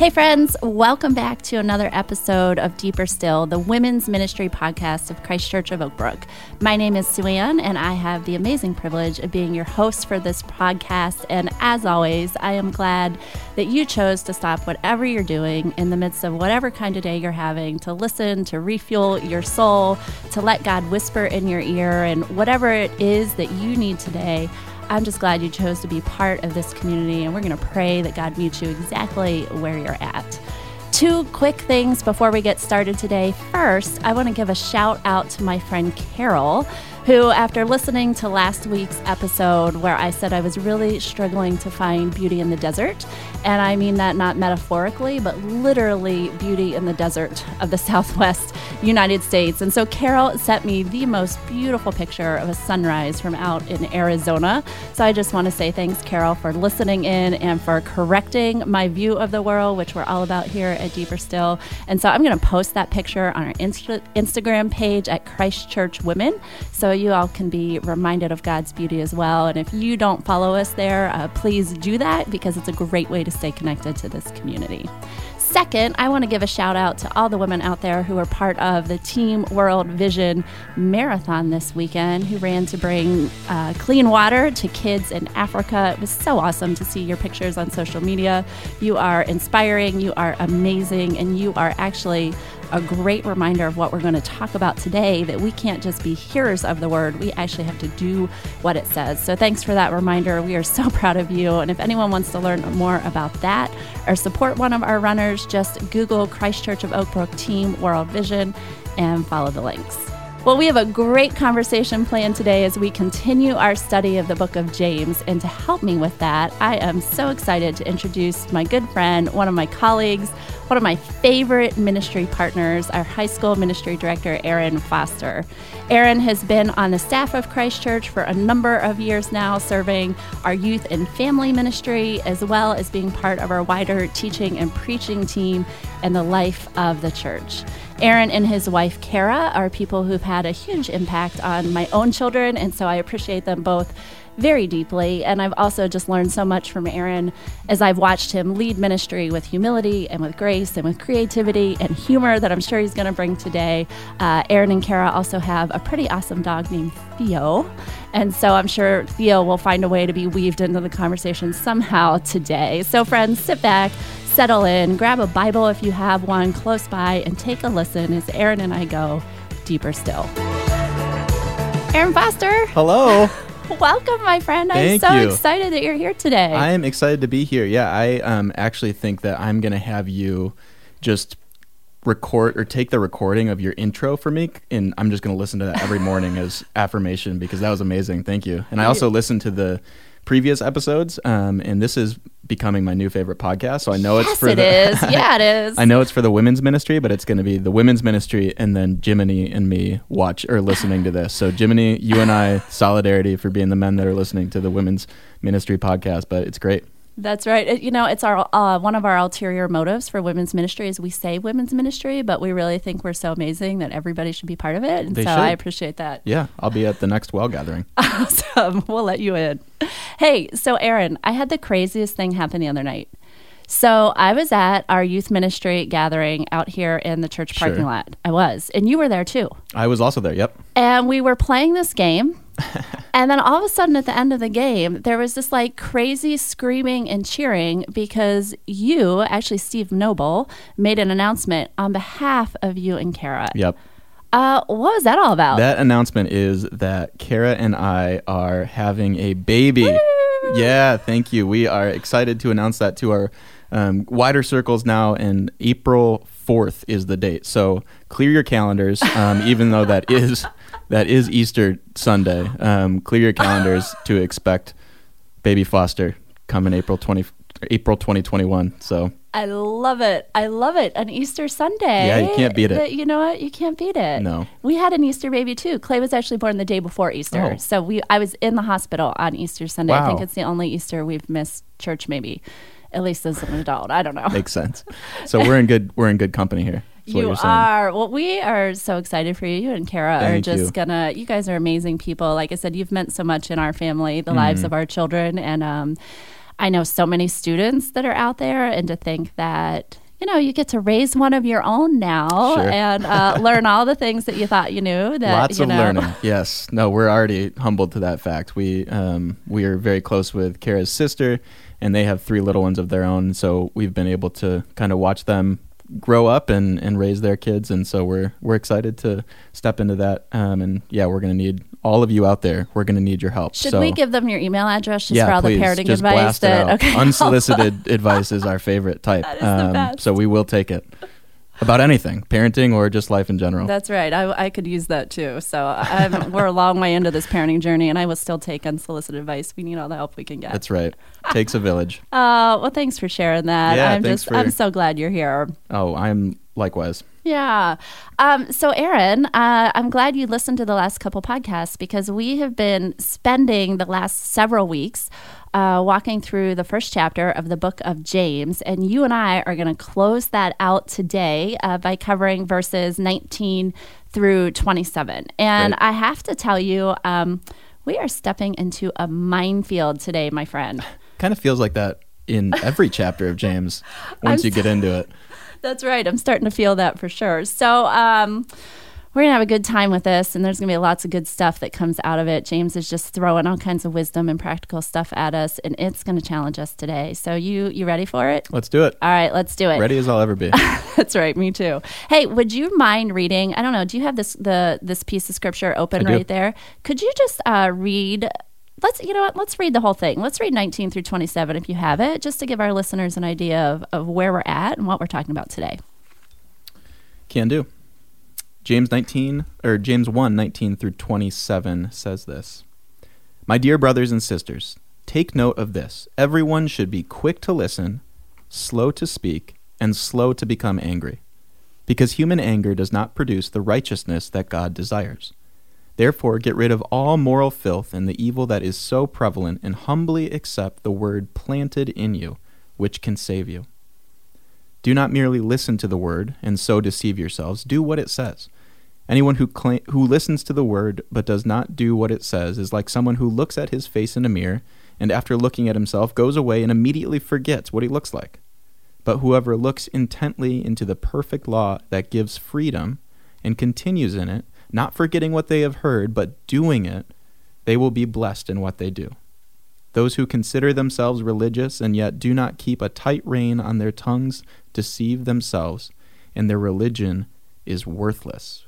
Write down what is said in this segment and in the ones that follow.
Hey, friends, welcome back to another episode of Deeper Still, the women's ministry podcast of Christ Church of Oakbrook. My name is Suanne, and I have the amazing privilege of being your host for this podcast. And as always, I am glad that you chose to stop whatever you're doing in the midst of whatever kind of day you're having to listen, to refuel your soul, to let God whisper in your ear, and whatever it is that you need today. I'm just glad you chose to be part of this community, and we're going to pray that God meets you exactly where you're at. Two quick things before we get started today. First, I want to give a shout out to my friend Carol who, after listening to last week's episode where I said I was really struggling to find beauty in the desert, and I mean that not metaphorically, but literally beauty in the desert of the Southwest United States. And so Carol sent me the most beautiful picture of a sunrise from out in Arizona. So I just want to say thanks, Carol, for listening in and for correcting my view of the world, which we're all about here at Deeper Still. And so I'm going to post that picture on our Insta- Instagram page at Christchurch Women. So you all can be reminded of God's beauty as well. And if you don't follow us there, uh, please do that because it's a great way to stay connected to this community. Second, I want to give a shout out to all the women out there who are part of the Team World Vision Marathon this weekend, who ran to bring uh, clean water to kids in Africa. It was so awesome to see your pictures on social media. You are inspiring, you are amazing, and you are actually a great reminder of what we're going to talk about today that we can't just be hearers of the word, we actually have to do what it says. So, thanks for that reminder. We are so proud of you. And if anyone wants to learn more about that or support one of our runners, just Google Christ Church of Oakbrook Team World Vision and follow the links. Well, we have a great conversation planned today as we continue our study of the book of James. And to help me with that, I am so excited to introduce my good friend, one of my colleagues, one of my favorite ministry partners, our high school ministry director, Aaron Foster. Aaron has been on the staff of Christ Church for a number of years now, serving our youth and family ministry, as well as being part of our wider teaching and preaching team and the life of the church. Aaron and his wife, Kara, are people who've had a huge impact on my own children, and so I appreciate them both very deeply. And I've also just learned so much from Aaron as I've watched him lead ministry with humility and with grace and with creativity and humor that I'm sure he's going to bring today. Uh, Aaron and Kara also have a pretty awesome dog named Theo. And so I'm sure Theo will find a way to be weaved into the conversation somehow today. So, friends, sit back settle in, grab a Bible if you have one close by, and take a listen as Aaron and I go deeper still. Aaron Foster. Hello. Welcome, my friend. Thank I'm so you. excited that you're here today. I am excited to be here. Yeah, I um, actually think that I'm going to have you just record or take the recording of your intro for me and I'm just going to listen to that every morning as affirmation because that was amazing. Thank you. And I also listened to the previous episodes um, and this is becoming my new favorite podcast. So I know yes, it's for it the is. Yeah, it is. I know it's for the women's ministry, but it's going to be the women's ministry and then Jiminy and me watch or listening to this. So Jiminy, you and I, solidarity for being the men that are listening to the women's ministry podcast. But it's great. That's right. It- you know, it's our uh, one of our ulterior motives for women's ministry is we say women's ministry, but we really think we're so amazing that everybody should be part of it. And They so should. I appreciate that. Yeah, I'll be at the next well gathering. Awesome. We'll let you in. Hey, so Aaron, I had the craziest thing happen the other night. So I was at our youth ministry gathering out here in the church parking Sure. lot. I was, and you were there too. I was also there. Yep. And we were playing this game. and then all of a sudden at the end of the game, there was this like crazy screaming and cheering because you, actually Steve Noble, made an announcement on behalf of you and Kara. Yep. Uh, what was that all about? That announcement is that Kara and I are having a baby. Yeah, thank you. We are excited to announce that to our um, wider circles now, and April fourth is the date. So clear your calendars, um, even though that is that is Easter Sunday. Um, clear your calendars to expect baby Foster coming April twenty April twenty twenty one. So I love it. I love it. An Easter Sunday. Yeah, you can't beat it. But you know what? You can't beat it. No. We had an Easter baby too. Clay was actually born the day before Easter. Oh. So we I was in the hospital on Easter Sunday. Wow. I think it's the only Easter we've missed church maybe. At least as an adult. I don't know. makes sense. So we're in good we're in good company here. You you're Well, we are so excited for you. You and Kara are just you. gonna. You guys are amazing people. Like I said, you've meant so much in our family, the Mm-hmm. lives of our children, and um, I know so many students that are out there, and to think that you know you get to raise one of your own now Sure. and uh, learn all the things that you thought you knew. That Lots you of know, learning. Yes. No, we're already humbled to that fact. We um, we are very close with Kara's sister, and they have three little ones of their own. So we've been able to kind of watch them grow up and, and raise their kids, and so we're we're excited to step into that. Um, and yeah, we're going to need all of you out there. We're going to need your help. Should so, we give them your email address just yeah, for all please, the parenting just advice? blast that it out. okay, Unsolicited advice is our favorite type. Um, That is the best. So we will take it about anything, parenting or just life in general. That's right. I, I could use that too. So I'm, we're a long way into this parenting journey, and I will still take unsolicited advice. We need all the help we can get. That's right. Takes a village. Uh, well, thanks for sharing that. Yeah, I'm thanks just for- I'm so glad you're here. Oh, I'm likewise. Yeah. Um, so, Aaron, uh, I'm glad you listened to the last couple podcasts because we have been spending the last several weeks uh, walking through the first chapter of the book of James. And you and I are going to close that out today uh, by covering verses 19 through 27. And Great. I have to tell you, um, we are stepping into a minefield today, my friend. Kind of feels like that in every chapter of James once you get into it. That's right. I'm starting to feel that for sure. So, um, we're going to have a good time with this, and there's going to be lots of good stuff that comes out of it. James is just throwing all kinds of wisdom and practical stuff at us, and it's going to challenge us today. So, you you ready for it? Let's do it. All right, let's do it. Ready as I'll ever be. That's right. Me too. Hey, would you mind reading? I don't know. Do you have this the this piece of scripture open right there? Could you just uh, read? Let's you know what? Let's read the whole thing. Let's read 19 through 27 if you have it, just to give our listeners an idea of, of where we're at and what we're talking about today. Can do. James 19 or James 1 19 through 27 says this. My dear brothers and sisters, take note of this. Everyone should be quick to listen, slow to speak, and slow to become angry, because human anger does not produce the righteousness that God desires. Therefore, get rid of all moral filth and the evil that is so prevalent, and humbly accept the word planted in you, which can save you. Do not merely listen to the word and so deceive yourselves. Do what it says. Anyone who who listens to the word but does not do what it says is like someone who looks at his face in a mirror and after looking at himself goes away and immediately forgets what he looks like. But whoever looks intently into the perfect law that gives freedom and continues in it, not forgetting what they have heard but doing it, they will be blessed in what they do. Those who consider themselves religious and yet do not keep a tight rein on their tongues deceive themselves, and their religion is worthless.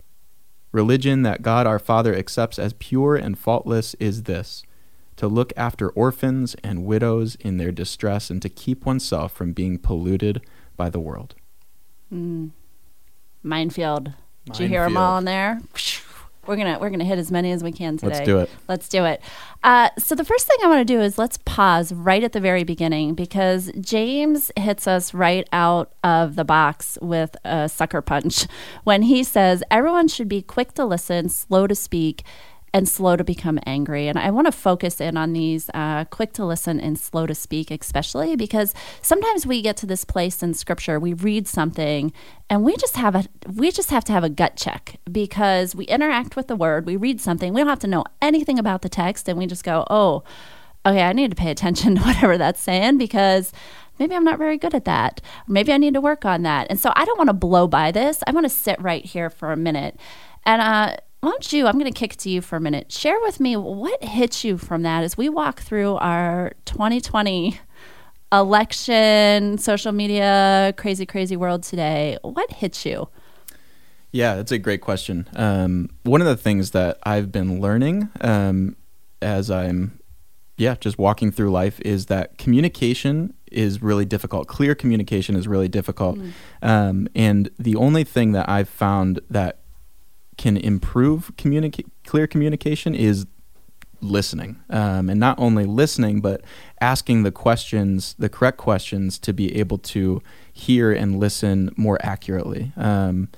Religion that God our Father accepts as pure and faultless is this to look after orphans and widows in their distress and to keep oneself from being polluted by the world. Mm. Minefield. Did you hear them all in there? We're gonna we're gonna hit as many as we can today. Let's do it. Let's do it. Uh, so the first thing I want to do is let's pause right at the very beginning because James hits us right out of the box with a sucker punch when he says everyone should be quick to listen, slow to speak, and slow to become angry. And I want to focus in on these uh, quick to listen and slow to speak, especially because sometimes we get to this place in Scripture, we read something, and we just have a we just have to have a gut check because we interact with the Word, we read something, we don't have to know anything about the text, and we just go, oh. Okay, I need to pay attention to whatever that's saying because maybe I'm not very good at that. Maybe I need to work on that. And so I don't want to blow by this. I want to sit right here for a minute. And uh, why don't you? I'm going to kick it to you for a minute. Share with me what hits you from that as we walk through our 2020 election, social media, crazy, crazy world today. What hits you? Yeah, that's a great question. Um, one of the things that I've been learning um, as I'm, yeah, just walking through life is that communication is really difficult. Clear communication is really difficult. Um, and the only thing that I've found that can improve communica- clear communication is listening. Um, and not only listening, but asking the questions, the correct questions to be able to hear and listen more accurately. Um,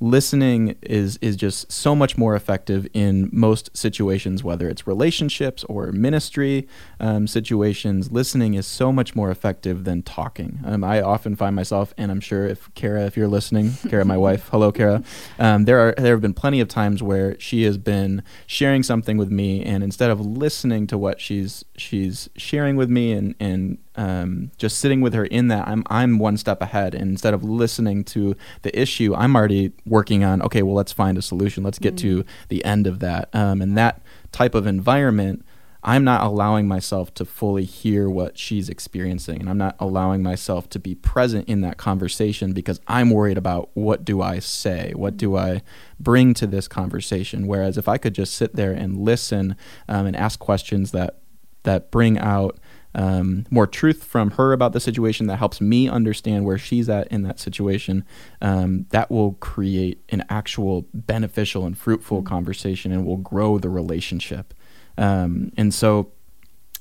listening is is just so much more effective in most situations, whether it's relationships or ministry um, situations. Listening is so much more effective than talking. Um, I often find myself, and I'm sure if Kara, if you're listening, Kara, my wife, hello, Kara. Um, there are there have been plenty of times where she has been sharing something with me, and instead of listening to what she's she's sharing with me and and um, just sitting with her in that, I'm I'm one step ahead, and instead of listening to the issue, I'm already working on okay, well, let's find a solution. Let's get mm-hmm. to the end of that, um, and that type of environment. I'm not allowing myself to fully hear what she's experiencing, and I'm not allowing myself to be present in that conversation because I'm worried about what do I say, what do I bring to this conversation. Whereas if I could just sit there and listen um, and ask questions that that bring out um, more truth from her about the situation that helps me understand where she's at in that situation, um, that will create an actual beneficial and fruitful mm-hmm. conversation and will grow the relationship. Um, and so,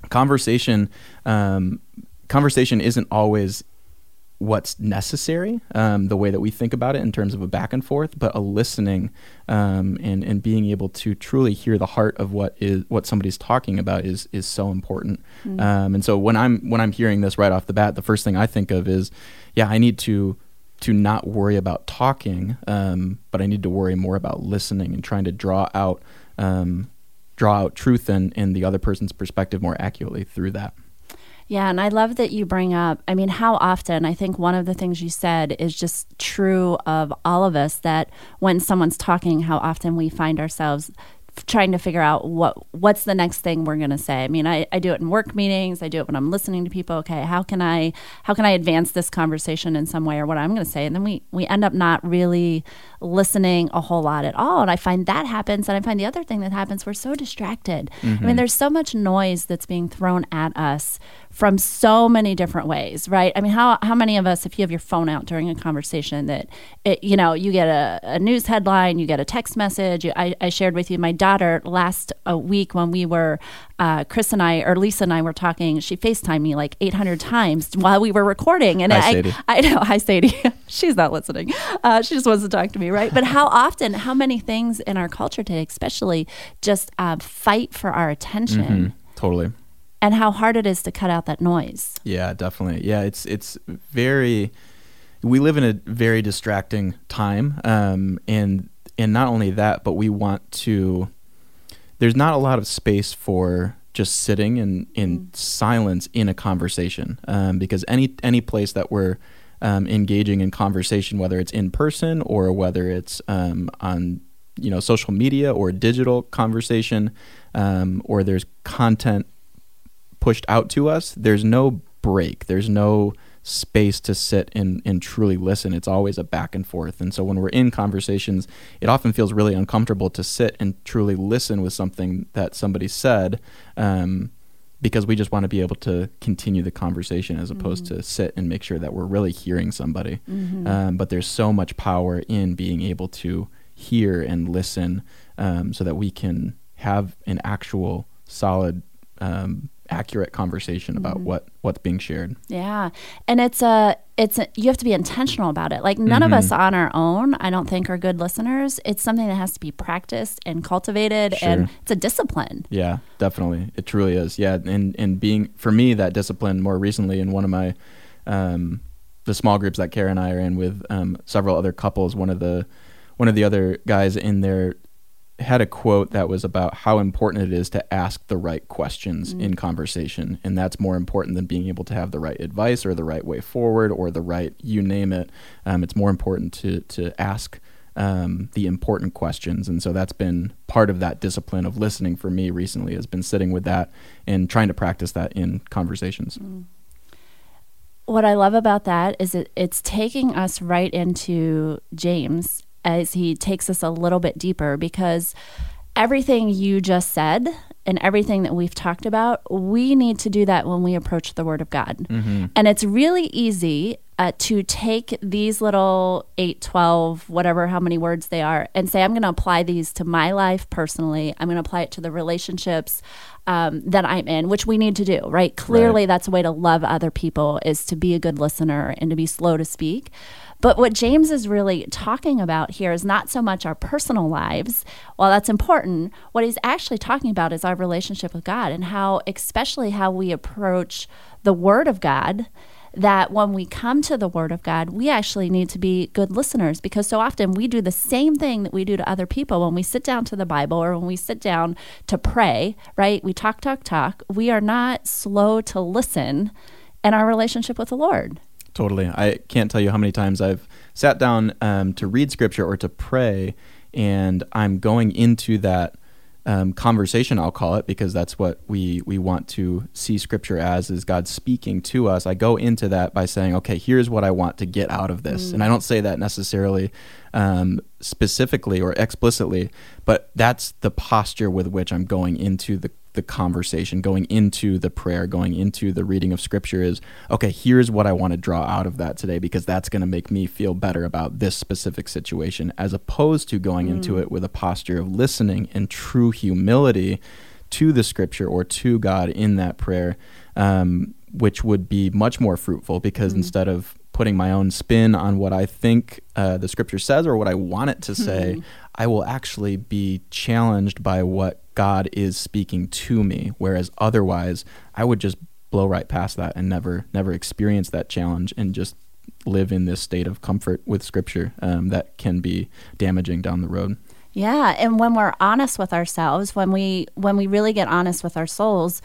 conversation um, conversation isn't always what's necessary, um, the way that we think about it in terms of a back and forth, but a listening um, and and being able to truly hear the heart of what is what somebody's talking about is is so important. Mm-hmm. Um, and so when I'm when I'm hearing this right off the bat, the first thing I think of is, yeah, I need to to not worry about talking, um, but I need to worry more about listening and trying to draw out um, draw out truth and in the other person's perspective more accurately through that. Yeah, and I love that you bring up, I mean, how often, I think one of the things you said is just true of all of us that when someone's talking, how often we find ourselves trying to figure out what what's the next thing we're going to say. I mean, I, I do it in work meetings. I do it when I'm listening to people. Okay, how can I how can I advance this conversation in some way or what I'm going to say? And then we we end up not really listening a whole lot at all. And I find that happens. And I find the other thing that happens, we're so distracted. Mm-hmm. I mean, mm-hmm. there's so much noise that's being thrown at us from so many different ways, right? I mean, how, how many of us, if you have your phone out during a conversation, that it, you know, you get a, a news headline, you get a text message. I, I shared with you my daughter last a week when we were, uh, Chris and I, or Lisa and I were talking, she FaceTimed me like 800 times while we were recording. And hi, I, Sadie. I, know, hi, Sadie. She's not listening. Uh, she just wants to talk to me, right? But how often, how many things in our culture today, especially, just uh, fight for our attention? Mm-hmm. Totally and how hard it is to cut out that noise. Yeah, definitely. Yeah, it's it's very. We live in a very distracting time, um, and and not only that, but we want to. There's not a lot of space for just sitting in in mm. silence in a conversation, um, because any any place that we're um, engaging in conversation, whether it's in person or whether it's um, on you know social media or digital conversation, um, or there's content pushed out to us, there's no break. There's no space to sit and, and truly listen. It's always a back and forth. And so when we're in conversations, it often feels really uncomfortable to sit and truly listen with something that somebody said um, because we just want to be able to continue the conversation as opposed mm-hmm. to sit and make sure that we're really hearing somebody. Mm-hmm. Um, but there's so much power in being able to hear and listen um, so that we can have an actual solid um, accurate conversation about mm-hmm. what what's being shared. Yeah. And it's a it's a, you have to be intentional about it. Like none mm-hmm. of us on our own, I don't think are good listeners. It's something that has to be practiced and cultivated sure. and it's a discipline. Yeah, definitely. It truly is. Yeah, and and being for me that discipline more recently in one of my um the small groups that Kara and I are in with um, several other couples, one of the one of the other guys in there had a quote that was about how important it is to ask the right questions mm. in conversation and that's more important than being able to have the right advice or the right way forward or the right you name it um, it's more important to to ask um, the important questions and so that's been part of that discipline of listening for me recently has been sitting with that and trying to practice that in conversations mm. what i love about that is it, it's taking us right into james as he takes us a little bit deeper because everything you just said and everything that we've talked about, we need to do that when we approach the Word of God. Mm-hmm. And it's really easy uh, to take these little 8, 12, whatever, how many words they are, and say, I'm going to apply these to my life personally. I'm going to apply it to the relationships um, that I'm in, which we need to do, right? Clearly, right. that's a way to love other people is to be a good listener and to be slow to speak. But what James is really talking about here is not so much our personal lives. While that's important, what he's actually talking about is our relationship with God and how, especially how we approach the Word of God that when we come to the Word of God, we actually need to be good listeners because so often we do the same thing that we do to other people when we sit down to the Bible or when we sit down to pray, right? We talk, talk, talk. We are not slow to listen in our relationship with the Lord. Totally. I can't tell you how many times I've sat down um, to read scripture or to pray, and I'm going into that um, conversation, I'll call it, because that's what we we want to see Scripture as is God speaking to us. I go into that by saying, okay, here's what I want to get out of this, mm. and I don't say that necessarily um, specifically or explicitly, but that's the posture with which I'm going into the the conversation, going into the prayer, going into the reading of scripture is okay, here's what I want to draw out of that today because that's going to make me feel better about this specific situation, as opposed to going mm. into it with a posture of listening and true humility to the scripture or to God in that prayer, um, which would be much more fruitful because mm. instead of putting my own spin on what I think uh, the scripture says or what I want it to say, mm-hmm. I will actually be challenged by what God is speaking to me. Whereas otherwise, I would just blow right past that and never, never experience that challenge and just live in this state of comfort with scripture um, that can be damaging down the road. Yeah, and when we're honest with ourselves, when we when we really get honest with our souls,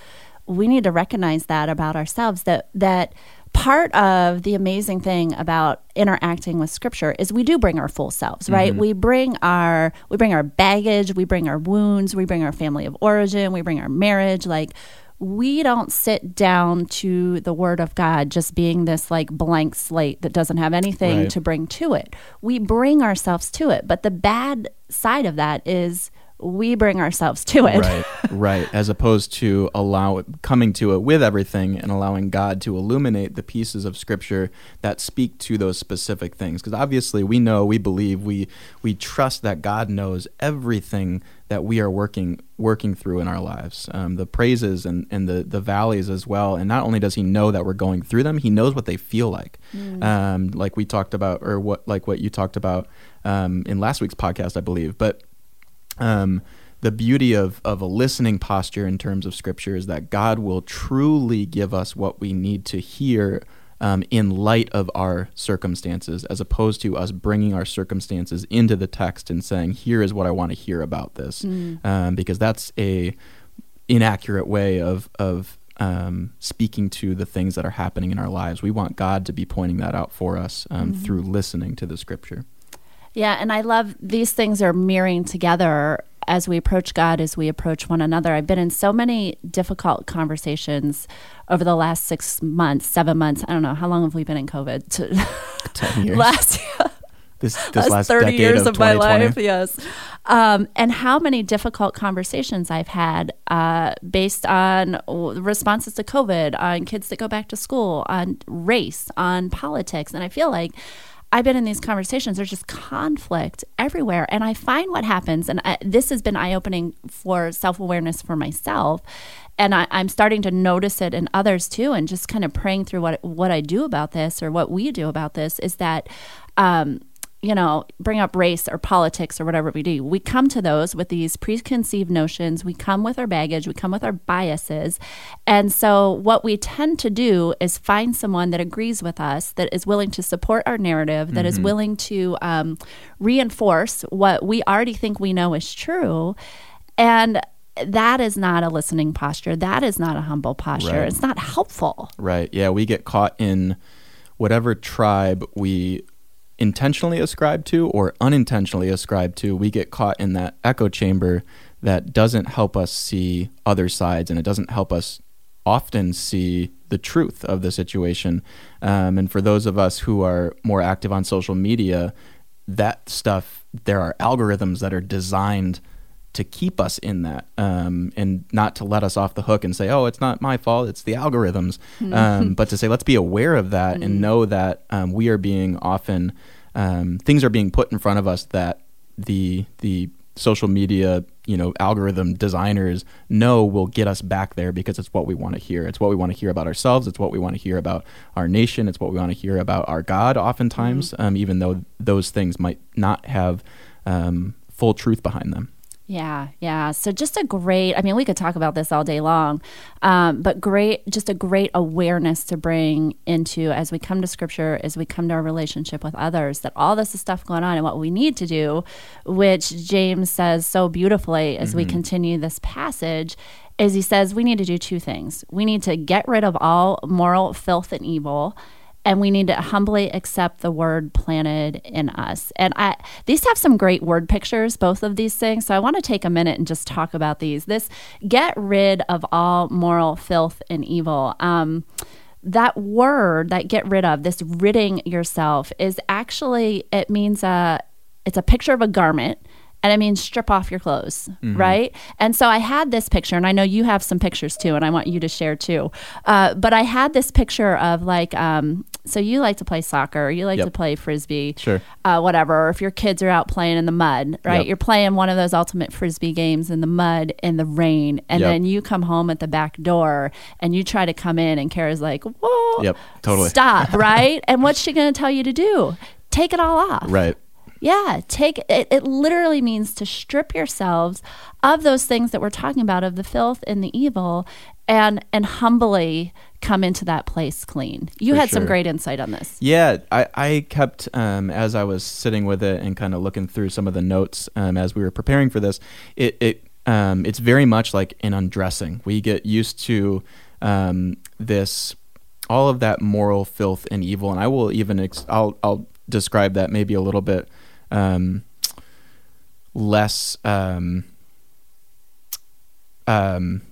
we need to recognize that about ourselves that that part of the amazing thing about interacting with scripture is we do bring our full selves right mm-hmm. we bring our we bring our baggage we bring our wounds we bring our family of origin we bring our marriage like we don't sit down to the word of God just being this like blank slate that doesn't have anything right. to bring to it. We bring ourselves to it. But the bad side of that is we bring ourselves to it. Right, right. As opposed to allow coming to it with everything and allowing God to illuminate the pieces of Scripture that speak to those specific things. Because obviously, we know, we believe, we we trust that God knows everything that we are working working through in our lives, um, the praises and, and the the valleys as well. And not only does He know that we're going through them, He knows what they feel like. Mm. Um, like we talked about, or what like what you talked about um, in last week's podcast, I believe, but um, the beauty of, of a listening posture in terms of scripture is that God will truly give us what we need to hear um, in light of our circumstances, as opposed to us bringing our circumstances into the text and saying, "Here is what I want to hear about this," mm. um, because that's a inaccurate way of of um, speaking to the things that are happening in our lives. We want God to be pointing that out for us um, mm-hmm. through listening to the Scripture. Yeah, and I love these things are mirroring together as we approach God, as we approach one another. I've been in so many difficult conversations over the last six months, seven months. I don't know how long have we been in COVID? Ten years. last this, this last, thirty years of, of my life. Yes, um, and how many difficult conversations I've had uh, based on responses to COVID, on kids that go back to school, on race, on politics, and I feel like I've been in these conversations, there's just conflict everywhere. And I find what happens, and I, this has been eye opening for self awareness for myself. And I, am starting to notice it in others too, and just kind of praying through what what I do about this or what we do about this is that um, you know, bring up race or politics or whatever we do. We come to those with these preconceived notions. We come with our baggage, we come with our biases. And so, what we tend to do is find someone that agrees with us, that is willing to support our narrative, that mm-hmm. is willing to um, reinforce what we already think we know is true. And that is not a listening posture. That is not a humble posture. Right. It's not helpful. Right. Yeah. We get caught in whatever tribe we intentionally ascribed to or unintentionally ascribed to, we get caught in that echo chamber that doesn't help us see other sides and it doesn't help us often see the truth of the situation. Um, and for those of us who are more active on social media, that stuff, there are algorithms that are designed to keep us in that um, and not to let us off the hook and say, oh, it's not my fault, it's the algorithms. Mm-hmm. Um, but to say, let's be aware of that and know that um, we are being often, um, things are being put in front of us that the, the social media, you know, algorithm designers know will get us back there because it's what we want to hear. It's what we want to hear about ourselves. It's what we want to hear about our nation. It's what we want to hear about our God oftentimes, um, even though those things might not have um, full truth behind them. Yeah, yeah. So just a great, I mean, we could talk about this all day long, um, but great, just a great awareness to bring into as we come to scripture, as we come to our relationship with others, that all this is stuff going on and what we need to do, which James says so beautifully as we continue this passage, is he says we need to do two things. We need to get rid of all moral filth and evil and we need to humbly accept the word planted in us. And I these have some great word pictures, both of these things. So I want to take a minute and just talk about these. This get rid of all moral filth and evil. Um, that word that get rid of this ridding yourself is actually it means a it's a picture of a garment and it means strip off your clothes, right? And so I had this picture, and I know you have some pictures too, and I want you to share too. Uh, but I had this picture of like, um, so you like to play soccer, you like Yep. to play frisbee, Sure. uh, whatever. Or if your kids are out playing in the mud, right? Yep. You're playing one of those ultimate frisbee games in the mud in the rain, and Yep. then you come home at the back door and you try to come in, and Kara's like, "Whoa, Yep, totally. stop!" right? And what's she going to tell you to do? Take it all off. Right. Yeah, take it. It literally means to strip yourselves of those things that we're talking about, of the filth and the evil, and and humbly come into that place clean. You For had some great insight on this. Yeah, I, I kept um, as I was sitting with it and kind of looking through some of the notes um, as we were preparing for this. It, it um, it's very much like an undressing. We get used to um, this, all of that moral filth and evil, and I will even ex- I'll I'll describe that maybe a little bit um, less. Um, um,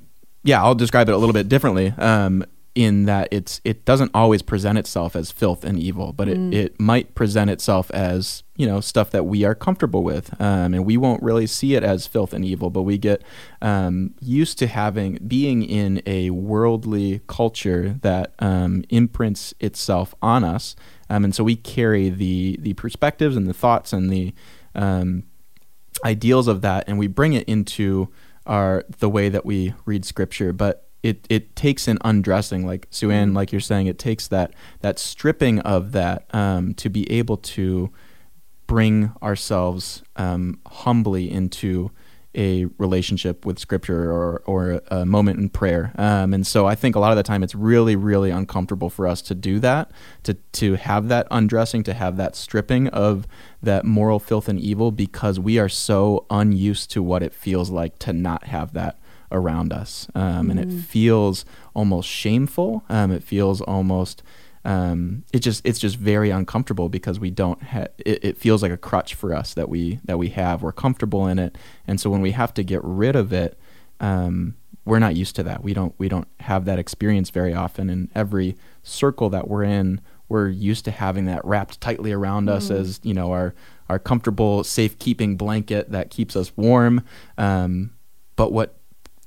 yeah, I'll describe it a little bit differently. Um, in that it's it doesn't always present itself as filth and evil, but it, it might present itself as you know stuff that we are comfortable with, um, and we won't really see it as filth and evil, but we get um, used to having being in a worldly culture that um, imprints itself on us, um, and so we carry the the perspectives and the thoughts and the um, ideals of that and we bring it into our the way that we read scripture. But it it takes an undressing like Suanne, like you're saying it takes that that stripping of that um, to be able to bring ourselves um, humbly into a relationship with scripture or, or a moment in prayer. Um, and so i think a lot of the time it's really really uncomfortable for us to do that to, to have that undressing to have that stripping of that moral filth and evil because we are so unused to what it feels like to not have that around us. Um, and it feels almost shameful. Um, it feels almost um, it just it's just very uncomfortable because we don't ha- it, it feels like a crutch for us that we that we have. We're comfortable in it. And so when we have to get rid of it um, we're not used to that. We don't we don't have that experience very often. In every circle that we're in we're used to having that wrapped tightly around us as you know our our comfortable safekeeping blanket that keeps us warm. Um, but what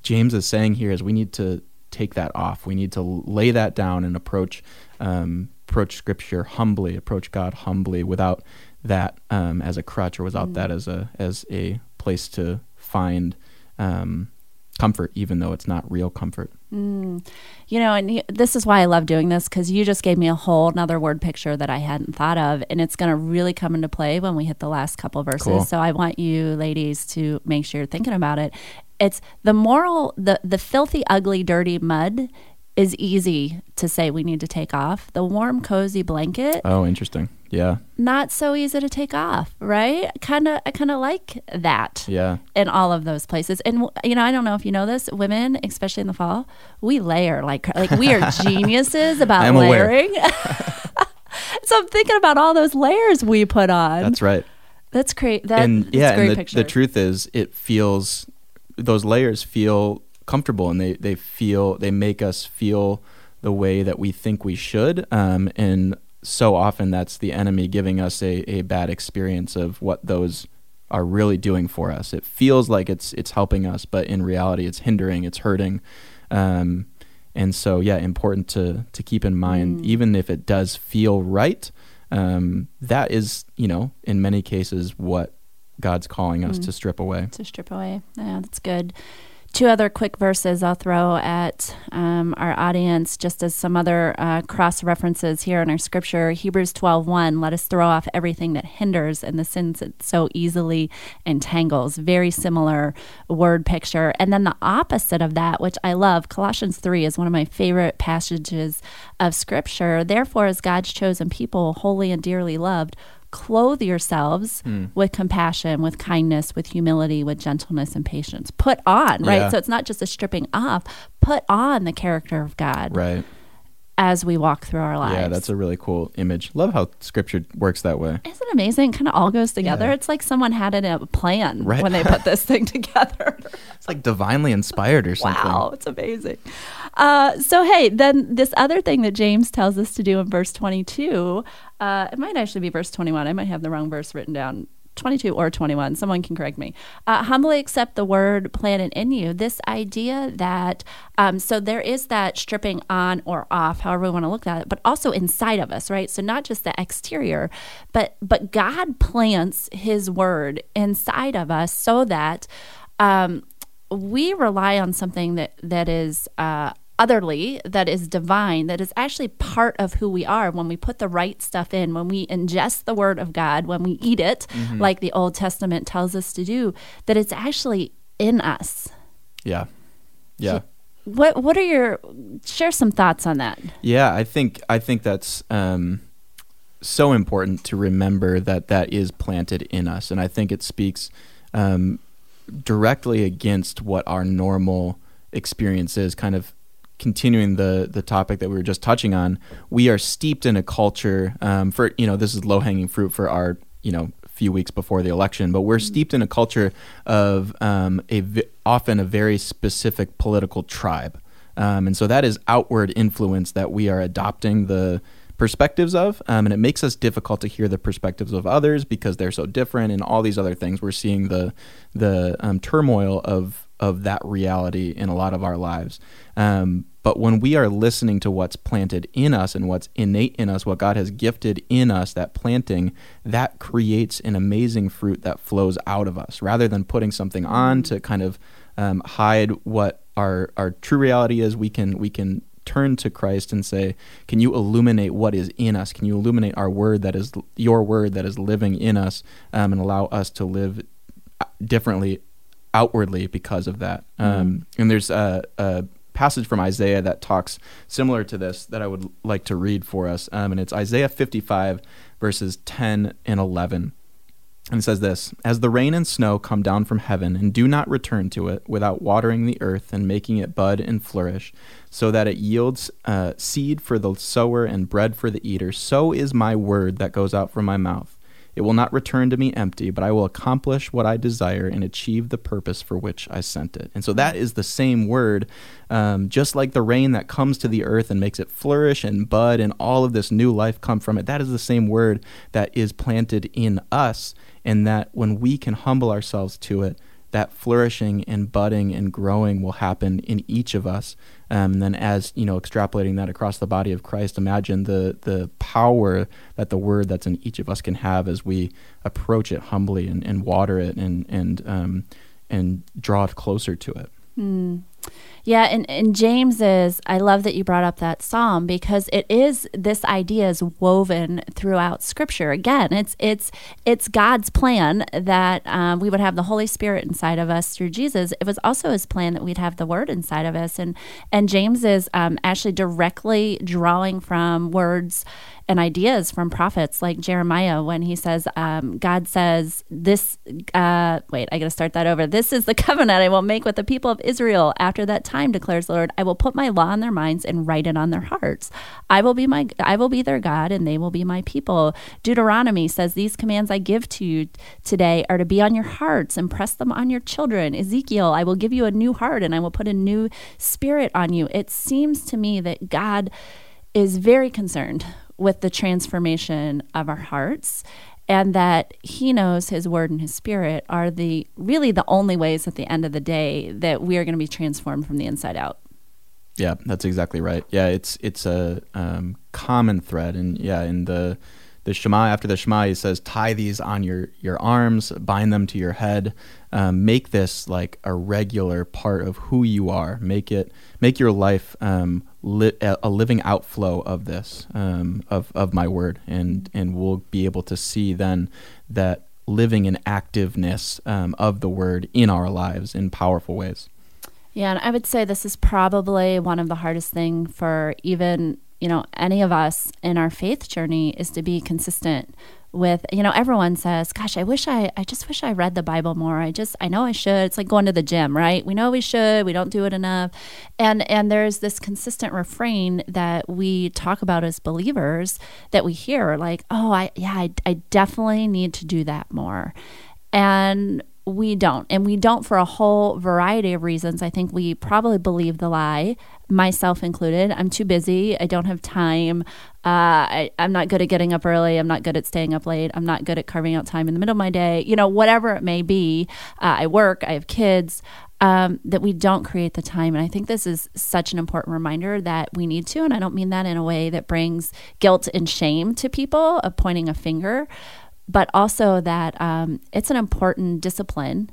James is saying here is we need to take that off. We need to lay that down and approach um, approach Scripture humbly, approach God humbly, without that um, as a crutch or without that as a as a place to find um, comfort, even though it's not real comfort. You know, and y- this is why I love doing this because you just gave me a whole another word picture that I hadn't thought of, and it's going to really come into play when we hit the last couple verses. Cool. So I want you ladies to make sure you're thinking about it. It's the moral, the the filthy, ugly, dirty mud is easy to say we need to take off. The warm, cozy blanket, Oh, interesting. Yeah, not so easy to take off, right? Kind of, I kind of like that yeah, in all of those places. And you know, I don't know if you know this, women, especially in the fall, we layer like like we are geniuses about layering. so I'm thinking about all those layers we put on. that's right. That's great. That, and that's yeah, and the, picture. the truth is, it feels those layers feel comfortable, and they they feel they make us feel the way that we think we should. Um, and so often that's the enemy giving us a, a bad experience of what those are really doing for us. It feels like it's it's helping us, but in reality, it's hindering, it's hurting. Um, and so, yeah, important to to keep in mind, mm. even if it does feel right, um, that is, you know, in many cases, what God's calling us mm. to strip away. To strip away. Yeah, that's good two other quick verses I'll throw at um, our audience, just as some other uh, cross references here in our scripture. Hebrews 12 1, let us throw off everything that hinders and the sins that so easily entangles. Very similar word picture. And then the opposite of that, which I love, Colossians 3 is one of my favorite passages of scripture. Therefore, as God's chosen people, holy and dearly loved, clothe yourselves mm. with compassion, with kindness, with humility, with gentleness and patience. Put on, right? Yeah. So it's not just a stripping off, put on the character of God. Right. As we walk through our lives. Yeah, that's a really cool image. Love how scripture works that way. Isn't it amazing? It kind of all goes together. Yeah. It's like someone had it in a plan right. when they put this thing together. it's like divinely inspired or something. Wow, it's amazing. Uh, so, hey, then this other thing that James tells us to do in verse 22, uh, it might actually be verse 21. I might have the wrong verse written down. 22 or 21, someone can correct me. Uh, humbly accept the word planted in you. This idea that, um, so there is that stripping on or off, however we want to look at it, but also inside of us, right? So not just the exterior, but but God plants His word inside of us so that um, we rely on something that that is uh, otherly, that is divine, that is actually part of who we are when we put the right stuff in, when we ingest the word of God, when we eat it, mm-hmm. like the Old Testament tells us to do, that it's actually in us. Yeah. Yeah. What what are your share some thoughts on that? Yeah, I think I think that's um, so important to remember that that is planted in us, and I think it speaks um, directly against what our normal experience is, kind of continuing the the topic that we were just touching on, we are steeped in a culture um, for you know this is low hanging fruit for our you know few weeks before the election, but we're steeped in a culture of um, a v- often a very specific political tribe, um, and so that is outward influence that we are adopting the perspectives of, um, and it makes us difficult to hear the perspectives of others because they're so different, and all these other things. We're seeing the the um, turmoil of of that reality in a lot of our lives. Um, but when we are listening to what's planted in us and what's innate in us, what God has gifted in us, that planting, that creates an amazing fruit that flows out of us rather than putting something on to kind of um, hide what our, our true reality is. We can, we can turn to Christ and say, Can you illuminate what is in us? Can you illuminate our word that is your word that is living in us um, and allow us to live uh, differently outwardly because of that? Mm-hmm. Um, and there's a, a passage from Isaiah that talks similar to this that I would like to read for us. Um, and it's Isaiah 55, verses 10 and 11. And it says this As the rain and snow come down from heaven and do not return to it without watering the earth and making it bud and flourish, so that it yields uh, seed for the sower and bread for the eater, so is my word that goes out from my mouth. It will not return to me empty, but I will accomplish what I desire and achieve the purpose for which I sent it. And so that is the same word, um, just like the rain that comes to the earth and makes it flourish and bud and all of this new life come from it. That is the same word that is planted in us, and that when we can humble ourselves to it, that flourishing and budding and growing will happen in each of us. Um, and then, as you know, extrapolating that across the body of Christ, imagine the the power that the word that's in each of us can have as we approach it humbly and, and water it and and um, and draw it closer to it. Mm. Yeah, and, and James is, I love that you brought up that psalm because it is, this idea is woven throughout scripture. Again, it's, it's, it's God's plan that um, we would have the Holy Spirit inside of us through Jesus. It was also his plan that we'd have the word inside of us. And, and James is um, actually directly drawing from words and ideas from prophets like Jeremiah when he says, um, God says, This, uh, wait, I got to start that over. This is the covenant I will make with the people of Israel. After that time, declares the Lord, I will put my law in their minds and write it on their hearts. I will be my, I will be their God and they will be my people. Deuteronomy says, These commands I give to you today are to be on your hearts and press them on your children. Ezekiel, I will give you a new heart and I will put a new spirit on you. It seems to me that God is very concerned with the transformation of our hearts and that he knows his word and his spirit are the really the only ways at the end of the day that we are going to be transformed from the inside out. Yeah, that's exactly right. Yeah, it's it's a um, common thread, and yeah, in the the Shema after the Shema, he says, tie these on your your arms, bind them to your head, um, make this like a regular part of who you are. Make it make your life um, li- a living outflow of this um, of of my word, and and we'll be able to see then that living in activeness um, of the word in our lives in powerful ways. Yeah, and I would say this is probably one of the hardest thing for even, you know, any of us in our faith journey is to be consistent with, you know, everyone says, gosh, I wish I I just wish I read the Bible more. I just I know I should. It's like going to the gym, right? We know we should, we don't do it enough. And and there's this consistent refrain that we talk about as believers that we hear like, "Oh, I yeah, I, I definitely need to do that more." And we don't. And we don't for a whole variety of reasons. I think we probably believe the lie, myself included. I'm too busy. I don't have time. Uh, I, I'm not good at getting up early. I'm not good at staying up late. I'm not good at carving out time in the middle of my day. You know, whatever it may be. Uh, I work, I have kids. Um, that we don't create the time. And I think this is such an important reminder that we need to. And I don't mean that in a way that brings guilt and shame to people of pointing a finger, but also that um, it's an important discipline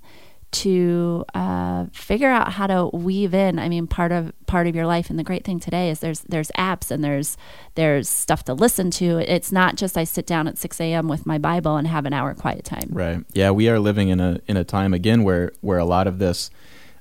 to uh, figure out how to weave in. I mean, part of part of your life, and the great thing today is there's there's apps and there's there's stuff to listen to. It's not just I sit down at six a.m. with my Bible and have an hour quiet time. Right. Yeah, we are living in a in a time again where where a lot of this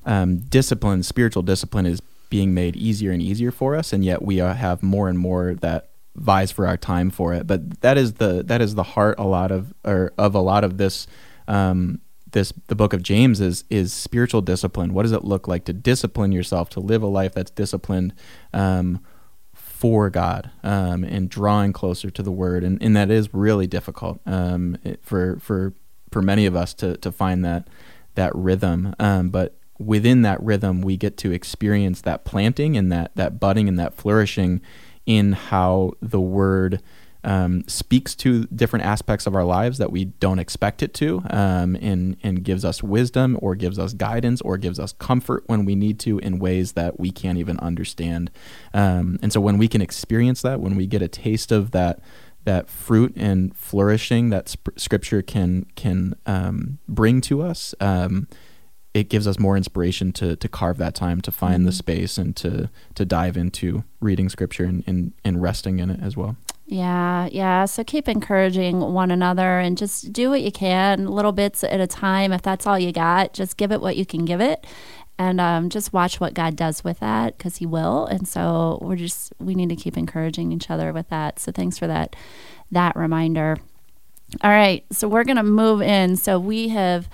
um, discipline, spiritual discipline, is being made easier and easier for us, and yet we uh, have more and more that vies for our time for it. But that is the that is the heart a lot of or of a lot of this um, this the book of James is is spiritual discipline. What does it look like to discipline yourself to live a life that's disciplined um, for God um, and drawing closer to the Word, and, and that is really difficult um, for for for many of us to to find that that rhythm. Um, but within that rhythm, we get to experience that planting and that that budding and that flourishing in how the word um, speaks to different aspects of our lives that we don't expect it to, um, and and gives us wisdom or gives us guidance or gives us comfort when we need to in ways that we can't even understand. Um, and so when we can experience that, when we get a taste of that that fruit and flourishing that sp- Scripture can can um, bring to us um, it gives us more inspiration to to carve that time to find mm-hmm. the space and to to dive into reading scripture and, and, and resting in it as well. Yeah, yeah. So keep encouraging one another and just do what you can, little bits at a time. If that's all you got, just give it what you can give it, and um, just watch what God does with that because He will. And so we're just we need to keep encouraging each other with that. So thanks for that that reminder. All right, so we're gonna move in. So we have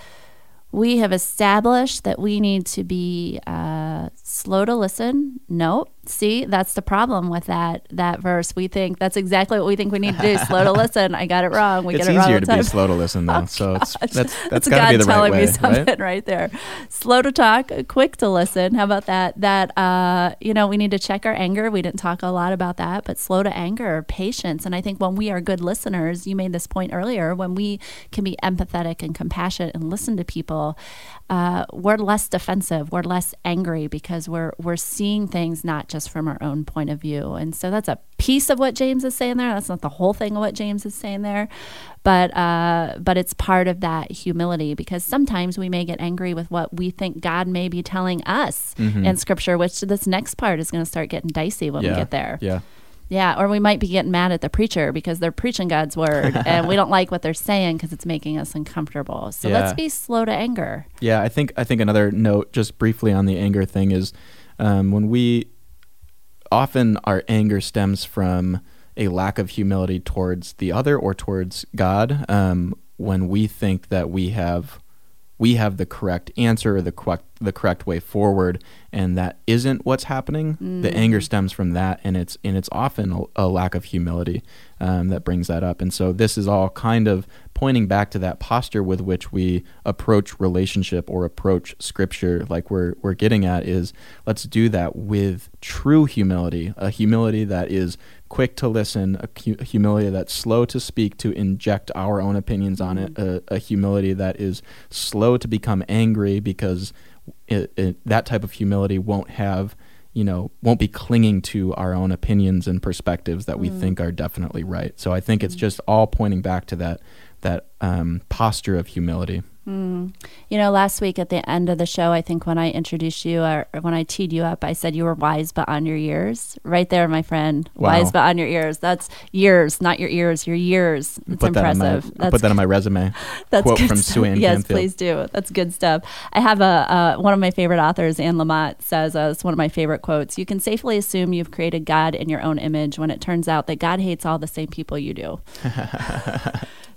we have established that we need to be uh, slow to listen. Nope. See, that's the problem with that that verse. We think that's exactly what we think we need to do. slow to listen. I got it wrong. We it's get it wrong. It's easier to be slow to listen though. Oh, so it's that's that's, to be the telling right way, me something right? right? there. Slow to talk, quick to listen. How about that? That uh, you know, we need to check our anger. We didn't talk a lot about that, but slow to anger, patience. And I think when we are good listeners, you made this point earlier, when we can be empathetic and compassionate and listen to people, uh, we're less defensive. We're less angry because we're we're seeing things not just from our own point of view. And so that's a piece of what James is saying there. That's not the whole thing of what James is saying there, but uh, but it's part of that humility because sometimes we may get angry with what we think God may be telling us mm-hmm. in Scripture, which this next part is going to start getting dicey when yeah. we get there. Yeah. Yeah, or we might be getting mad at the preacher because they're preaching God's word and we don't like what they're saying because it's making us uncomfortable. So yeah. let's be slow to anger. Yeah, I think I think another note, just briefly on the anger thing, is um, when we often our anger stems from a lack of humility towards the other or towards God. Um, when we think that we have we have the correct answer or the correct the correct way forward and that isn't what's happening mm. the anger stems from that and it's and it's often a, a lack of humility um, that brings that up and so this is all kind of pointing back to that posture with which we approach relationship or approach scripture like we're we're getting at is let's do that with true humility a humility that is quick to listen, a, hu- a humility that's slow to speak, to inject our own opinions on it, a, a humility that is slow to become angry because it, it, that type of humility won't have you know won't be clinging to our own opinions and perspectives that we Mm. think are definitely right so i think it's Mm. just all pointing back to that that um, posture of humility Mm. You know, last week at the end of the show, I think when I introduced you or when I teed you up, I said you were wise but on your years. Right there, my friend. Wow. Wise but on your ears. That's years, not your ears, your years. It's put that on my impressive. I'll put that on my resume That's quote good from stuff. Suanne Yes, Camfield. please do. That's good stuff. I have a uh, one of my favorite authors, Anne Lamott, says uh, it's one of my favorite quotes. You can safely assume you've created God in your own image when it turns out that God hates all the same people you do.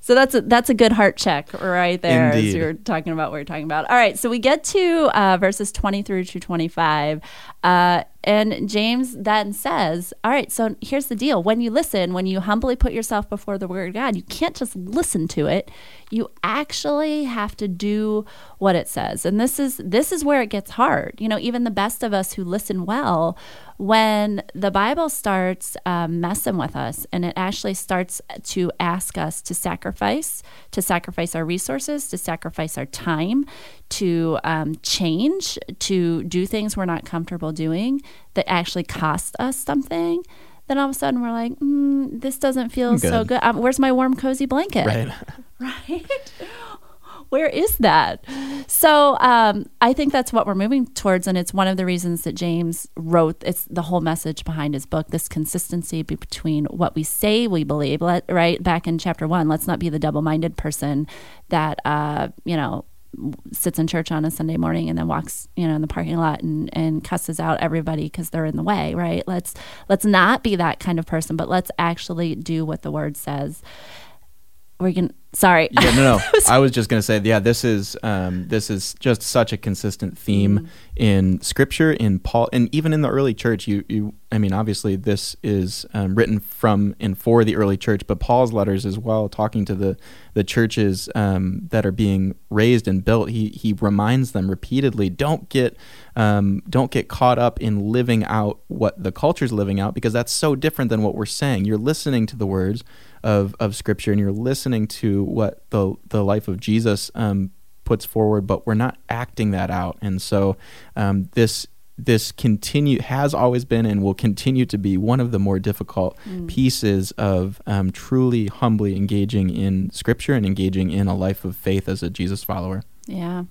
So that's a, that's a good heart check right there as you're talking about what you're talking about. All right, so we get to uh, verses 20 through to 25. Uh, and James then says, All right, so here's the deal. When you listen, when you humbly put yourself before the word of God, you can't just listen to it. You actually have to do what it says. And this is this is where it gets hard. You know, even the best of us who listen well, when the Bible starts um, messing with us and it actually starts to ask us to sacrifice, to sacrifice our resources, to sacrifice our time, to um, change, to do things we're not comfortable doing that actually cost us something, then all of a sudden we're like, mm, this doesn't feel I'm so good. good. Um, where's my warm, cozy blanket? right right? Where is that? So um, I think that's what we're moving towards, and it's one of the reasons that James wrote. It's the whole message behind his book. This consistency between what we say we believe. Let, right back in chapter one, let's not be the double-minded person that uh, you know sits in church on a Sunday morning and then walks, you know, in the parking lot and, and cusses out everybody because they're in the way, right? Let's let's not be that kind of person, but let's actually do what the word says. We're gonna sorry. yeah no no i was just going to say yeah this is um, this is just such a consistent theme Mm. in scripture in paul and even in the early church you you i mean obviously this is um, written from and for the early church but paul's letters as well talking to the the churches um, that are being raised and built he he reminds them repeatedly don't get um, don't get caught up in living out what the culture's living out because that's so different than what we're saying you're listening to the words of, of scripture and you're listening to what the the life of Jesus um, puts forward, but we're not acting that out. And so um, this this continue has always been and will continue to be one of the more difficult pieces of um, truly humbly engaging in scripture and engaging in a life of faith as a Jesus follower. Yeah.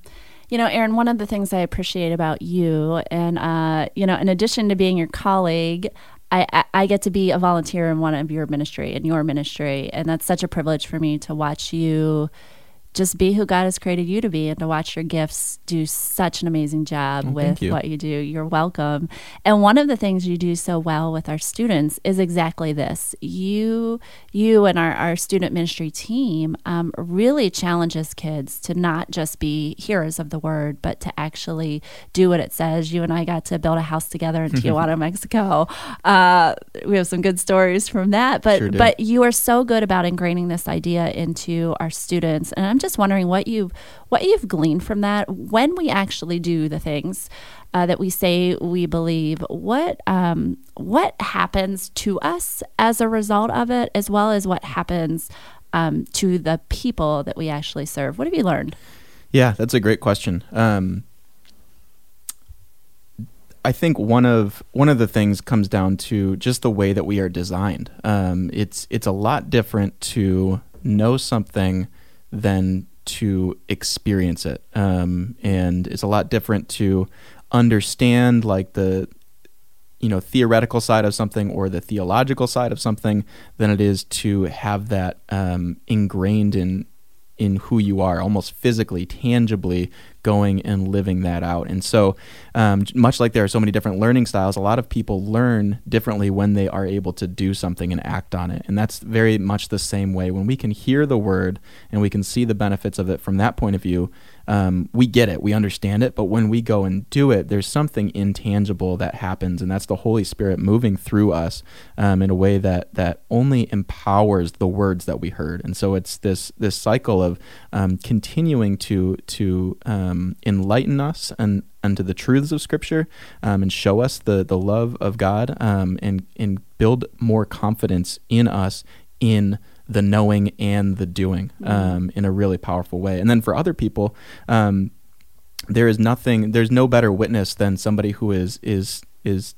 You know, Aaron, one of the things I appreciate about you, and, uh, you know, in addition to being your colleague, I, I, get to be a volunteer in one of your ministry, in your ministry. And that's such a privilege for me to watch you just be who God has created you to be and to watch your gifts do such an amazing job Well, with you. what you do. You're welcome. And one of the things you do so well with our students is exactly this. You you and our, our student ministry team um, really challenges kids to not just be hearers of the word, but to actually do what it says. You and I got to build a house together in Tijuana, Mexico. Uh, we have some good stories from that. But Sure but you are so good about ingraining this idea into our students and i'm just wondering what you've what you've gleaned from that when we actually do the things uh, that we say we believe what um, what happens to us as a result of it as well as what happens um, to the people that we actually serve what have you learned Yeah, that's a great question. Um, I think one of one of the things comes down to just the way that we are designed. Um, it's it's a lot different to know something than to experience it, um, and it's a lot different to understand like the you know theoretical side of something or the theological side of something than it is to have that um, ingrained in in who you are, almost physically, tangibly going and living that out. And so, um, much like there are so many different learning styles, a lot of people learn differently when they are able to do something and act on it. And that's very much the same way. When we can hear the word and we can see the benefits of it from that point of view, um, we get it, we understand it. But when we go and do it, there's something intangible that happens, and that's the Holy Spirit moving through us um, in a way that that only empowers the words that we heard. And so it's this this cycle of um, continuing to to um, enlighten us and unto the truths of Scripture um, and show us the the love of God um, and and build more confidence in us in the knowing and the doing Mm-hmm. um, in a really powerful way. And then for other people, um, there is nothing. There's no better witness than somebody who is is is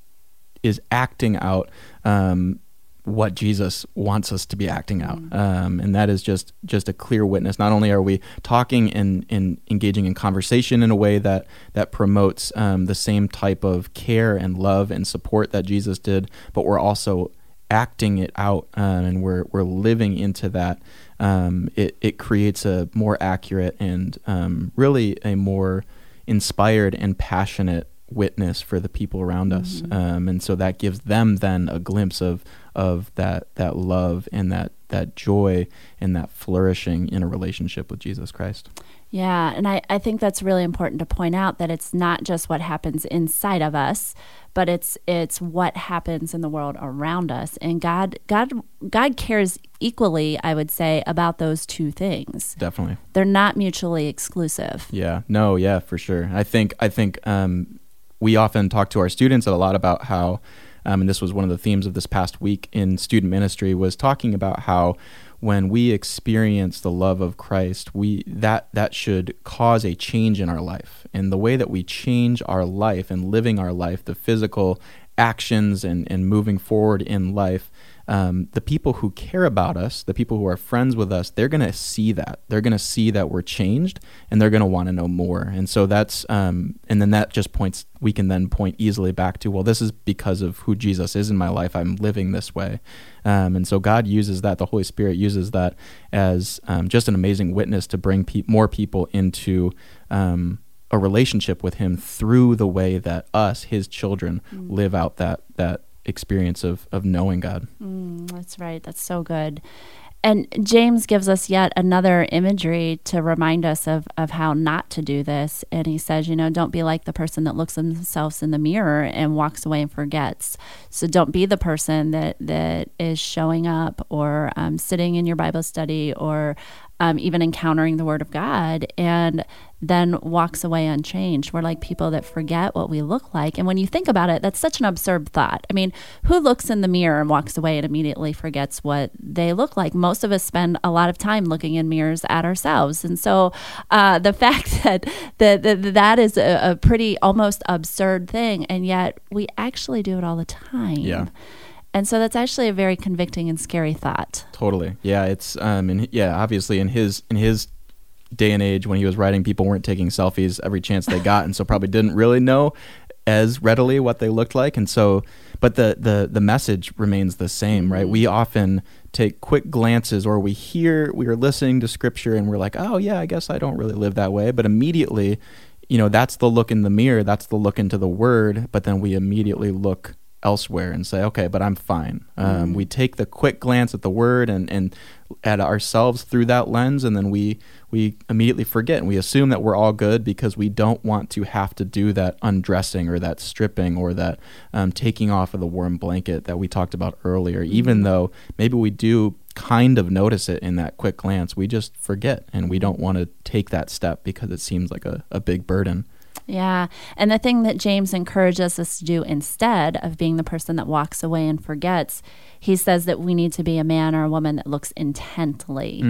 is acting out um, what Jesus wants us to be acting out, um, and that is just just a clear witness. Not only are we talking and, and engaging in conversation in a way that that promotes um, the same type of care and love and support that Jesus did, but we're also acting it out um, and we're we're living into that. Um, it it creates a more accurate and um, really a more inspired and passionate witness for the people around us, um, and so that gives them then a glimpse of of that that love and that that joy and that flourishing in a relationship with Jesus Christ. Yeah, and I, I think that's really important to point out that it's not just what happens inside of us, but it's it's what happens in the world around us. And God God God cares equally, I would say, about those two things. Definitely. They're not mutually exclusive. Yeah. No. Yeah. For sure. I think. I think. Um, we often talk to our students a lot about how, um, and this was one of the themes of this past week in student ministry was talking about how when we experience the love of Christ, we that that should cause a change in our life. And the way that we change our life and living our life, the physical actions and, and moving forward in life, um, the people who care about us, the people who are friends with us, they're going to see that. They're going to see that we're changed and they're going to want to know more. And so that's, um, and then that just points, we can then point easily back to, well, this is because of who Jesus is in my life. I'm living this way. Um, and so God uses that, the Holy Spirit uses that as um, just an amazing witness to bring pe- more people into um, a relationship with Him through the way that us, His children, live out that, that experience of, of knowing God. Mm, that's right. That's so good. And James gives us yet another imagery to remind us of, of how not to do this. And he says, you know, don't be like the person that looks themselves in the mirror and walks away and forgets. So don't be the person that, that is showing up or um, sitting in your Bible study or um, even encountering the Word of God and then walks away unchanged. We're like people that forget what we look like. And when you think about it, that's such an absurd thought. I mean, who looks in the mirror and walks away and immediately forgets what they look like? Most of us spend a lot of time looking in mirrors at ourselves. And so uh, the fact that, that, that, that is a, a pretty almost absurd thing, and yet we actually do it all the time. Yeah. And so that's actually a very convicting and scary thought. Totally. Yeah, it's um and yeah, obviously in his in his day and age when he was writing people weren't taking selfies every chance they got and so probably didn't really know as readily what they looked like and so but the the the message remains the same, right? We often take quick glances or we hear we are listening to scripture and we're like, "Oh yeah, I guess I don't really live that way." But immediately, you know, that's the look in the mirror, that's the look into the word, but then we immediately look elsewhere and say, okay, but I'm fine. Um, we take the quick glance at the word and, and at ourselves through that lens, and then we we immediately forget and we assume that we're all good because we don't want to have to do that undressing or that stripping or that um, taking off of the warm blanket that we talked about earlier. Even though maybe we do kind of notice it in that quick glance, we just forget and we don't want to take that step because it seems like a, a big burden. Yeah. And the thing that James encourages us to do instead of being the person that walks away and forgets, he says that we need to be a man or a woman that looks intently.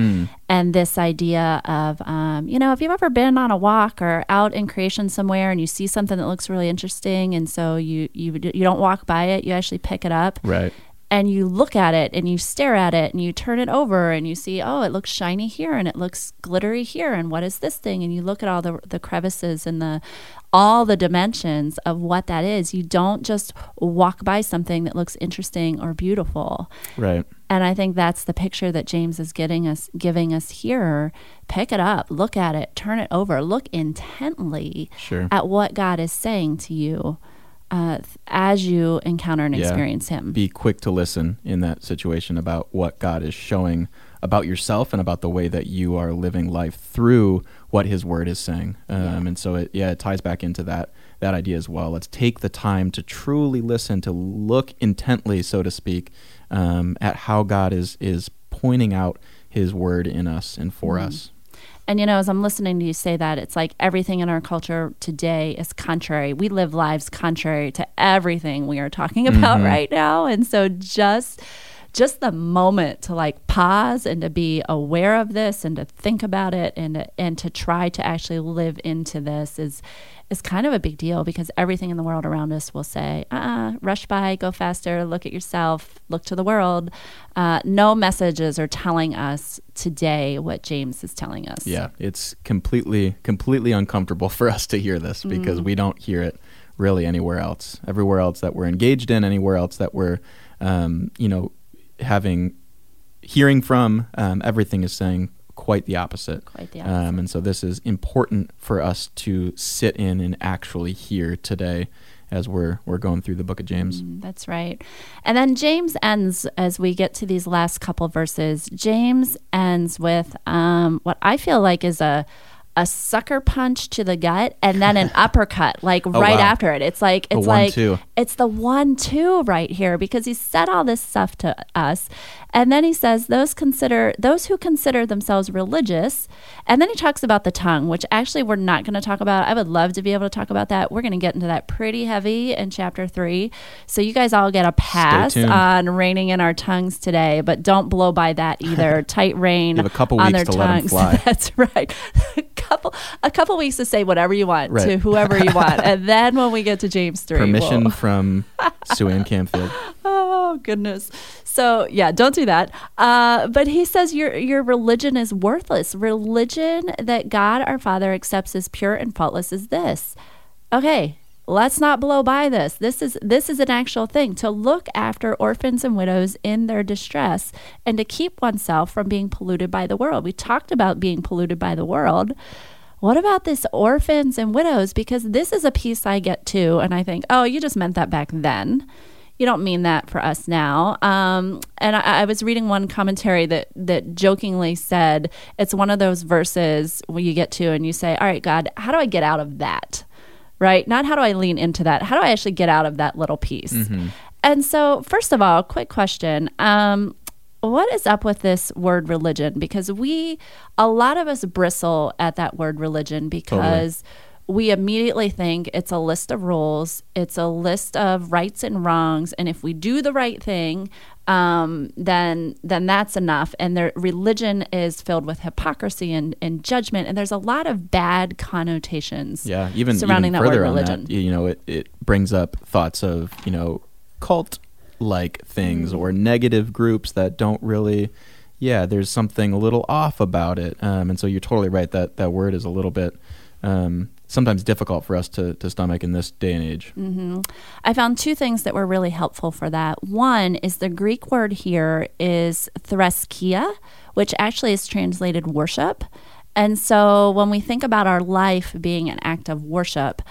And this idea of, um, you know, if you've ever been on a walk or out in creation somewhere and you see something that looks really interesting, and so you you you don't walk by it, you actually pick it up Right. and you look at it and you stare at it and you turn it over and you see oh it looks shiny here and it looks glittery here and what is this thing and you look at all the the crevices and the all the dimensions of what that is you don't just walk by something that looks interesting or beautiful Right. and I think that's the picture that James is getting us giving us here. Pick it up, look at it, turn it over, look intently Sure. at what God is saying to you uh, as you encounter and Yeah. experience Him. Be quick to listen in that situation about what God is showing about yourself and about the way that you are living life through what His Word is saying. Um, Yeah. And so, it, yeah, it ties back into that that idea as well. Let's take the time to truly listen, to look intently, so to speak, um, at how God is is pointing out His Word in us and for Mm. us. And you know, as I'm listening to you say that, it's like everything in our culture today is contrary. We live lives contrary to everything we are talking about Mhm. right now. And so just just the moment to like pause and to be aware of this and to think about it and to, and to try to actually live into this is is kind of a big deal because everything in the world around us will say, uh, rush by, go faster, look at yourself, look to the world. Uh, no messages are telling us today what James is telling us. Yeah, it's completely completely uncomfortable for us to hear this because Mm. we don't hear it really anywhere else. Everywhere else that we're engaged in, anywhere else that we're, um, you know, having hearing from, um, everything is saying quite the opposite. Quite the opposite. Um, and so this is important for us to sit in and actually hear today as we're we're going through the book of James. Mm, That's right. And then James ends as we get to these last couple verses. James ends with um, what I feel like is a a sucker punch to the gut and then an uppercut like oh, right Oh, wow. after it. It's like it's like one-two. it's the one two right here because he said all this stuff to us and then he says those consider those who consider themselves religious and then he talks about the tongue which actually we're not going to talk about i would love to be able to talk about that we're going to get into that pretty heavy in chapter 3 so you guys all get a pass on reining in our tongues today but don't blow by that either tight rein You have a couple on weeks their to let 'em tongues fly. that's right couple a couple weeks to say whatever you want Right. to whoever you want and then when we get to james 3 we'll- Permission from Suanne Camfield. Oh goodness. So yeah, don't do that. Uh, but he says your your religion is worthless. Religion that God our Father accepts as pure and faultless is this. Okay, let's not blow by this. This is this is an actual thing to look after orphans and widows in their distress and to keep oneself from being polluted by the world. We talked about being polluted by the world. What about this orphans and widows? Because this is a piece I get too, and I think, oh, you just meant that back then you don't mean that for us now. Um, and I, I was reading one commentary that that jokingly said it's one of those verses where you get to and you say, "All right, God, how do I get out of that?" Right? Not how do I lean into that. How do I actually get out of that little piece? And so, first of all, quick question. Um, what is up with this word religion? Because we, a lot of us bristle at that word religion because we immediately think it's a list of rules, it's a list of rights and wrongs, and if we do the right thing, um, then then that's enough. And their religion is filled with hypocrisy and, and judgment, and there's a lot of bad connotations. Yeah, even surrounding even that word on religion. that, you know, it, it brings up thoughts of you know cult like things or negative groups that don't really. Yeah, there's something a little off about it, um, and so you're totally right that that word is a little bit um, sometimes difficult for us to, to stomach in this day and age. Mm. I found two things that were really helpful for that. One is the Greek word here is threskeia, which actually is translated worship. And so when we think about our life being an act of worship,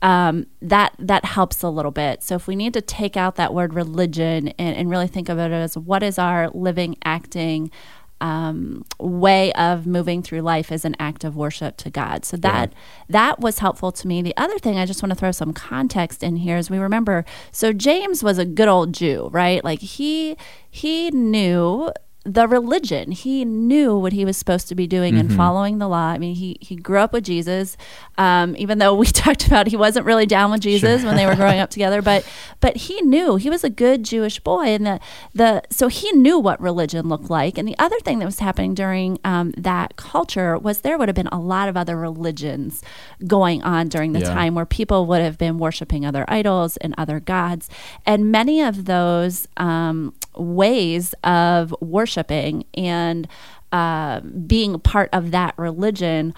um, that that helps a little bit. So if we need to take out that word religion and, and really think of it as what is our living, acting um, way of moving through life as an act of worship to God. So that that was helpful to me. The other thing I just want to throw some context in here is we remember. So James was a good old Jew, right? Like he he knew the religion. He knew what he was supposed to be doing and following the law. I mean, he he grew up with Jesus, um, even though we talked about he wasn't really down with Jesus when they were growing up together. But but he knew he was a good Jewish boy, and the the so he knew what religion looked like. And the other thing that was happening during um, that culture was there would have been a lot of other religions going on during the Yeah. time where people would have been worshiping other idols and other gods, and many of those um, ways of worshiping and uh, being a part of that religion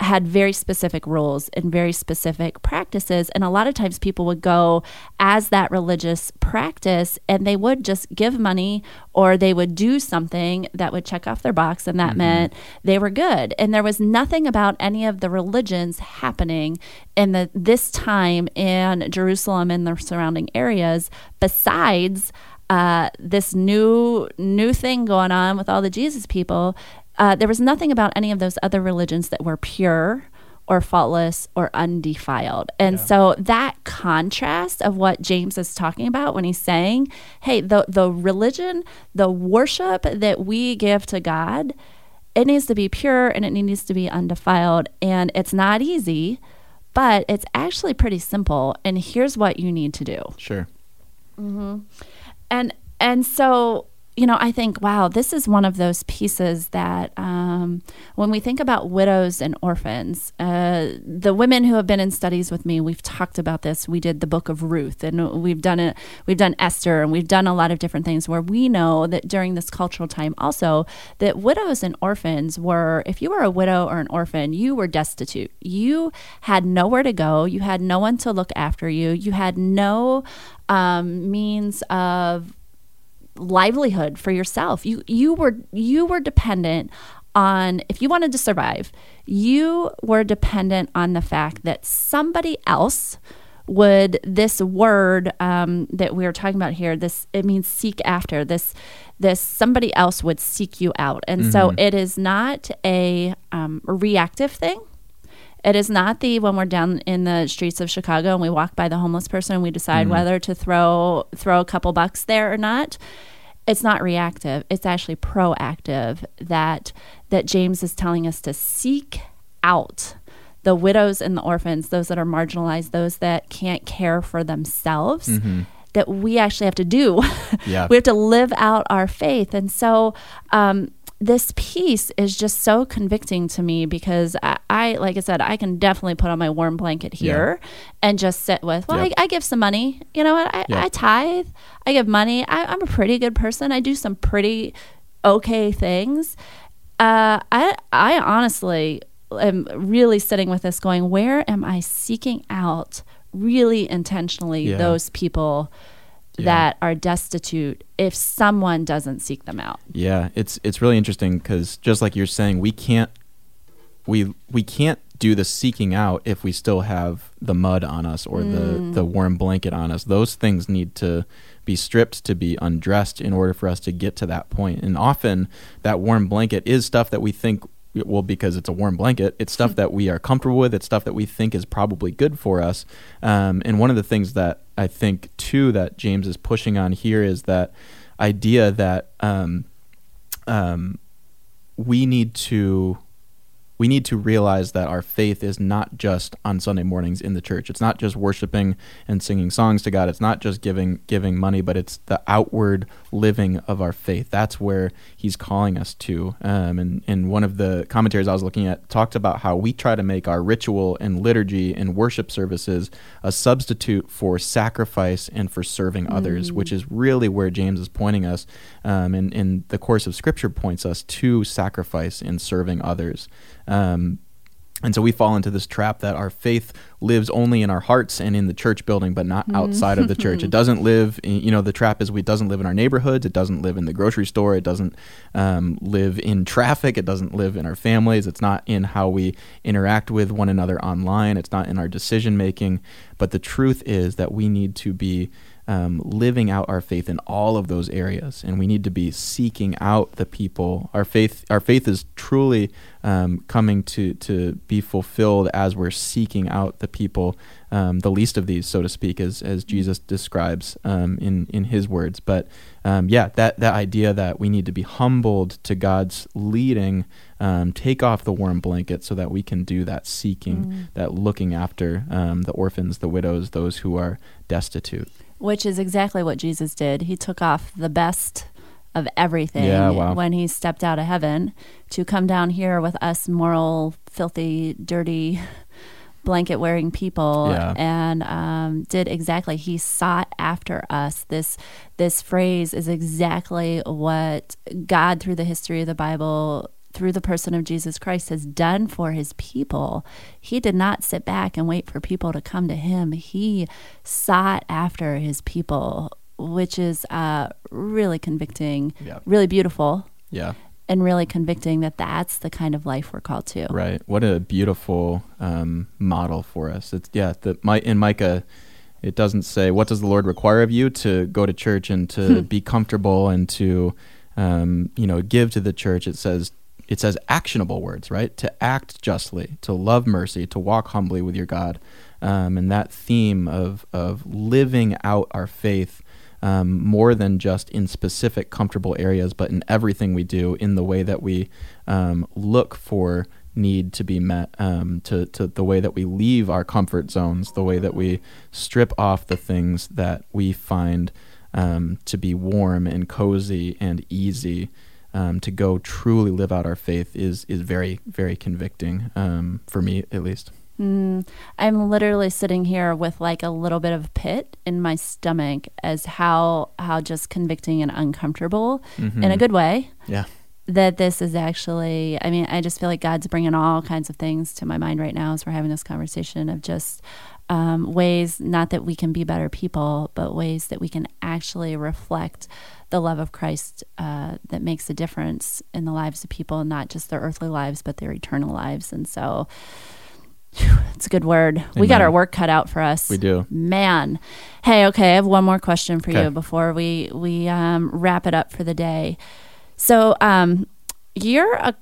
had very specific rules and very specific practices. And a lot of times people would go as that religious practice and they would just give money or they would do something that would check off their box and that meant they were good. And there was nothing about any of the religions happening in the, this time in Jerusalem and the surrounding areas besides uh, this new new thing going on with all the Jesus people. Uh, there was nothing about any of those other religions that were pure or faultless or undefiled. And so that contrast of what James is talking about when he's saying, hey, the the religion, the worship that we give to God it needs to be pure and it needs to be undefiled. And it's not easy, but it's actually pretty simple. And here's what you need to do. Sure. And and so you know, I think, wow, this is one of those pieces that um, when we think about widows and orphans, uh, the women who have been in studies with me, we've talked about this. We did the book of Ruth, and we've done it. We've done Esther, and we've done a lot of different things where we know that during this cultural time, also that widows and orphans were, if you were a widow or an orphan, you were destitute. You had nowhere to go. You had no one to look after you. You had no um, means of livelihood for yourself. You you were you were dependent on if you wanted to survive, you were dependent on the fact that somebody else would this word um, that we are talking about here this it means seek after this this somebody else would seek you out. And so it is not a um, reactive thing it is not the when we're down in the streets of Chicago and we walk by the homeless person and we decide whether to throw throw a couple bucks there or not. It's not reactive. It's actually proactive that that James is telling us to seek out the widows and the orphans, those that are marginalized, those that can't care for themselves. That we actually have to do. Yeah. we have to live out our faith. And so um, this piece is just so convicting to me because I, I, like I said, I can definitely put on my warm blanket here and just sit with, well, Yep. I, I give some money. You know what? I, Yep. I tithe. I give money. I, I'm a pretty good person. I do some pretty okay things. Uh, I, I honestly am really sitting with this going, where am I seeking out really intentionally Yeah. those people Yeah. that are destitute if someone doesn't seek them out? Yeah, it's it's really interesting because just like you're saying, we can't we we can't do the seeking out if we still have the mud on us or the mm. the warm blanket on us. Those things need to be stripped to be undressed in order for us to get to that point. And often that warm blanket is stuff that we think well because it's a warm blanket it's stuff that we are comfortable with it's stuff that we think is probably good for us. Um, and one of the things that i think too that james is pushing on here is that idea that um, um, we need to we need to realize that our faith is not just on Sunday mornings in the church. It's not just worshiping and singing songs to God. It's not just giving giving money, but it's the outward living of our faith. That's where He's calling us to. Um, and and one of the commentaries I was looking at talked about how we try to make our ritual and liturgy and worship services a substitute for sacrifice and for serving others, which is really where James is pointing us. Um, and, and the course of Scripture points us to sacrifice and serving others. Um, and so we fall into this trap that our faith lives only in our hearts and in the church building, but not outside of the church. It doesn't live, in, you know, the trap is we doesn't live in our neighborhoods. It doesn't live in the grocery store. It doesn't um, live in traffic. It doesn't live in our families. It's not in how we interact with one another online. It's not in our decision making. But the truth is that we need to be um, living out our faith in all of those areas, and we need to be seeking out the people. Our faith, our faith is truly um, coming to to be fulfilled as we're seeking out the people, um, the least of these, so to speak, as as Jesus describes um, in in His words. But um, yeah, that that idea that we need to be humbled to God's leading, um, take off the warm blanket, so that we can do that seeking, that looking after um, the orphans, the widows, those who are destitute. Which is exactly what Jesus did. He took off the best of everything Yeah, wow. when he stepped out of heaven to come down here with us moral, filthy, dirty, blanket wearing people Yeah. and um, did exactly he sought after us this this phrase is exactly what god through the history of the bible through the person of jesus christ has done for his people he did not sit back and wait for people to come to him he sought after his people which is uh, really convicting Yeah. really beautiful Yeah. and really convicting that that's the kind of life we're called to Right. What a beautiful um, model for us. It's yeah. The my in Micah, it doesn't say what does the Lord require of you to go to church and to be comfortable and to um, you know give to the church. It says it says actionable words, right? To act justly, to love mercy, to walk humbly with your God, um, and that theme of of living out our faith. um, more than just in specific comfortable areas, but in everything we do, in the way that we um, look for need to be met, um, to, to the way that we leave our comfort zones, the way that we strip off the things that we find um, to be warm and cozy and easy. Um, to go truly live out our faith is is very very convicting um, for me at least. Mm, I'm literally sitting here with like a little bit of pit in my stomach as how how just convicting and uncomfortable Mm-hmm. in a good way Yeah. that this is actually I mean I just feel like God's bringing all kinds of things to my mind right now as we're having this conversation of just um, ways not that we can be better people but ways that we can actually reflect the love of Christ uh, that makes a difference in the lives of people not just their earthly lives but their eternal lives and so it's a good word we got our work cut out for us We do. Man. Hey, okay, I have one more question for Okay. you before we we um, wrap it up for the day. So, um, you're a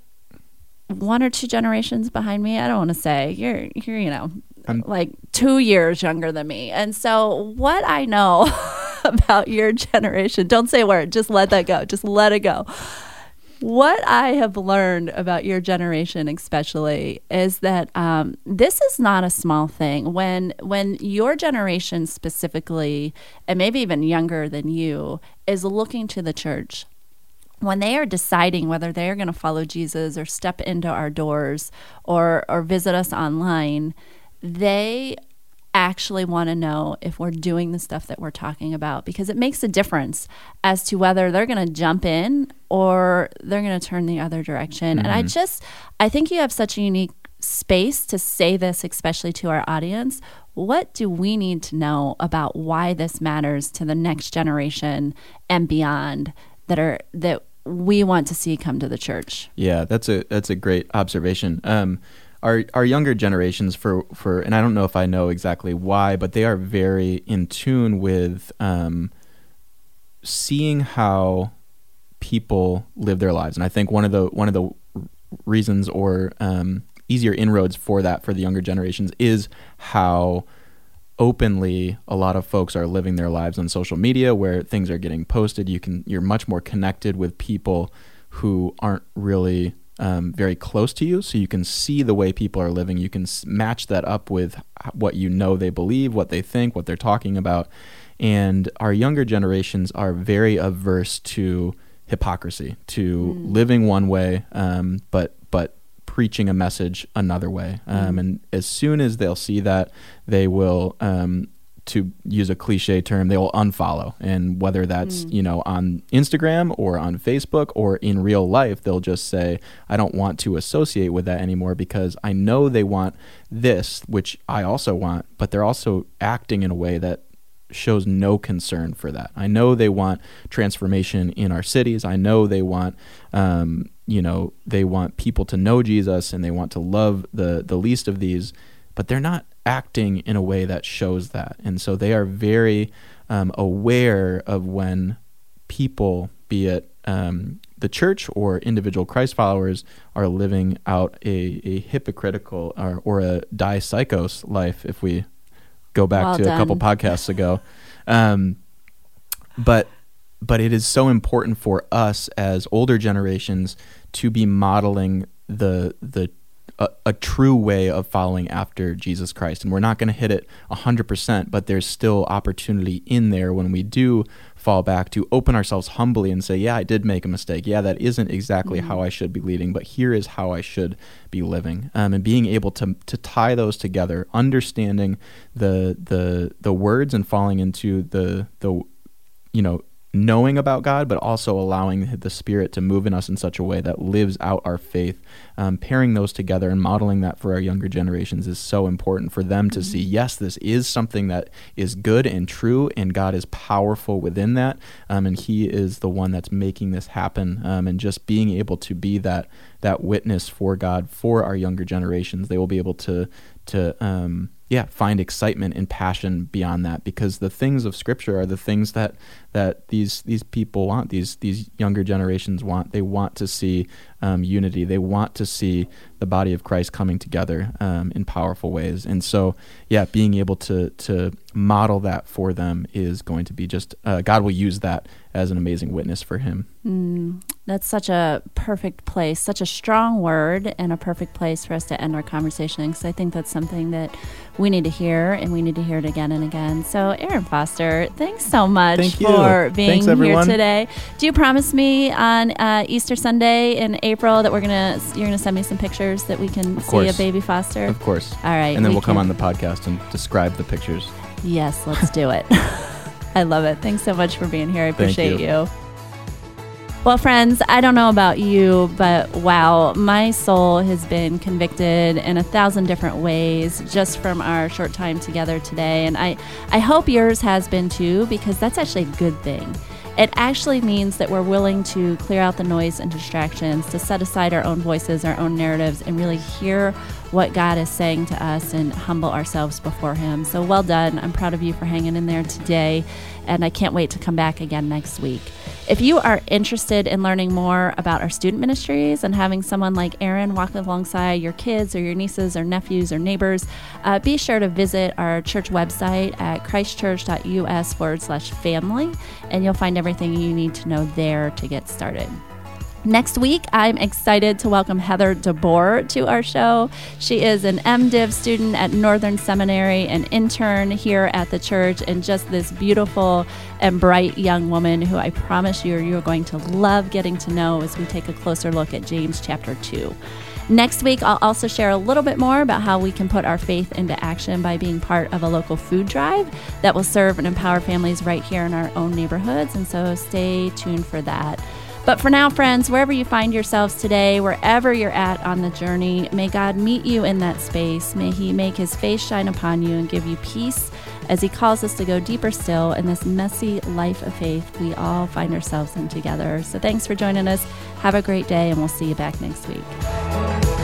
one or two generations behind me. I don't want to say you're you're you know I'm- like two years younger than me, and so what I know about your generation, don't say a word. Just let that go. Just let it go. What I have learned about your generation, especially, is that um, this is not a small thing. When when your generation specifically, and maybe even younger than you, is looking to the church, when they are deciding whether they are going to follow Jesus or step into our doors or or visit us online, they actually want to know if we're doing the stuff that we're talking about because it makes a difference as to whether they're going to jump in or they're going to turn the other direction. And I mm-hmm. just I think you have such a unique space to say this especially to our audience. What do we need to know about why this matters to the next generation and beyond that are that we want to see come to the church? Yeah, that's a that's a great observation. Um, our our younger generations for for and I don't know if I know exactly why, but they are very in tune with um, seeing how people live their lives, and I think one of the one of the reasons or um, easier inroads for that for the younger generations is how openly a lot of folks are living their lives on social media where things are getting posted. You can you're much more connected with people who aren't really um, very close to you. So you can see the way people are living. You can s- match that up with what you know they believe what they think what they're talking about. And our younger generations are very averse to hypocrisy to living one way um, but preaching a message another way. Um, And as soon as they'll see that, they will, um, to use a cliche term, they will unfollow. And whether that's you know on Instagram or on Facebook or in real life, they'll just say, "I don't want to associate with that anymore because I know they want this, which I also want, but they're also acting in a way that." shows no concern for that. I know they want transformation in our cities. I know they want, um, you know, they want people to know Jesus and they want to love the the least of these, but they're not acting in a way that shows that. And so they are very um, aware of when people, be it um, the church or individual Christ followers, are living out a, a hypocritical or, or a dipsychos life, if we go back Well to a couple podcasts ago. Um, but but it is so important for us as older generations to be modeling the the a, a true way of following after Jesus Christ. And we're not going to hit it 100%, but there's still opportunity in there when we do fall back to open ourselves humbly and say, yeah, I did make a mistake. Yeah, that isn't exactly how I should be leading, but here is how I should be living. Um, and being able to, to tie those together, understanding the, the, the words and falling into the, the, you know, knowing about God, but also allowing the Spirit to move in us in such a way that lives out our faith. Um, pairing those together and modeling that for our younger generations is so important for them to see, yes, this is something that is good and true, and God is powerful within that. Um, and He is the one that's making this happen. Um, and just being able to be that that witness for God for our younger generations, they will be able to to um, yeah find excitement and passion beyond that because the things of Scripture are the things that that these these people want these these younger generations want. They want to see um, unity. They want to see the body of Christ coming together um, in powerful ways. And so, yeah, being able to to model that for them is going to be just uh, God will use that as an amazing witness for Him. Mm, that's such a perfect place, such a strong word, and a perfect place for us to end our conversation. Because I think that's something that we need to hear, and we need to hear it again and again. So, Aaron Foster, thanks so much Thank for being Thanks, here today. Do you promise me on uh, Easter Sunday in April that we're gonna you're gonna send me some pictures that we can Of see course. a baby Foster? Of course. All right, And then we we'll come on the podcast and describe the pictures. Yes, let's do it. I love it. Thanks so much for being here. I appreciate you. you. Well, friends, I don't know about you, but wow, my soul has been convicted in a thousand different ways just from our short time together today. And I, I hope yours has been too, because that's actually a good thing. It actually means that we're willing to clear out the noise and distractions, to set aside our own voices, our own narratives, and really hear what God is saying to us and humble ourselves before Him. So well done. I'm proud of you for hanging in there today, and I can't wait to come back again next week. If you are interested in learning more about our student ministries and having someone like Aaron walk alongside your kids or your nieces or nephews or neighbors, uh, be sure to visit our church website at christchurch.us forward slash family, and you'll find everything you need to know there to get started. Next week, I'm excited to welcome Heather DeBoer to our show. She is an MDiv student at Northern Seminary, an intern here at the church, and just this beautiful and bright young woman who I promise you you're going to love getting to know as we take a closer look at James chapter 2. Next week, I'll also share a little bit more about how we can put our faith into action by being part of a local food drive that will serve and empower families right here in our own neighborhoods. And so stay tuned for that. But for now, friends, wherever you find yourselves today, wherever you're at on the journey, may God meet you in that space. May He make His face shine upon you and give you peace as He calls us to go deeper still in this messy life of faith we all find ourselves in together. So thanks for joining us. Have a great day, and we'll see you back next week.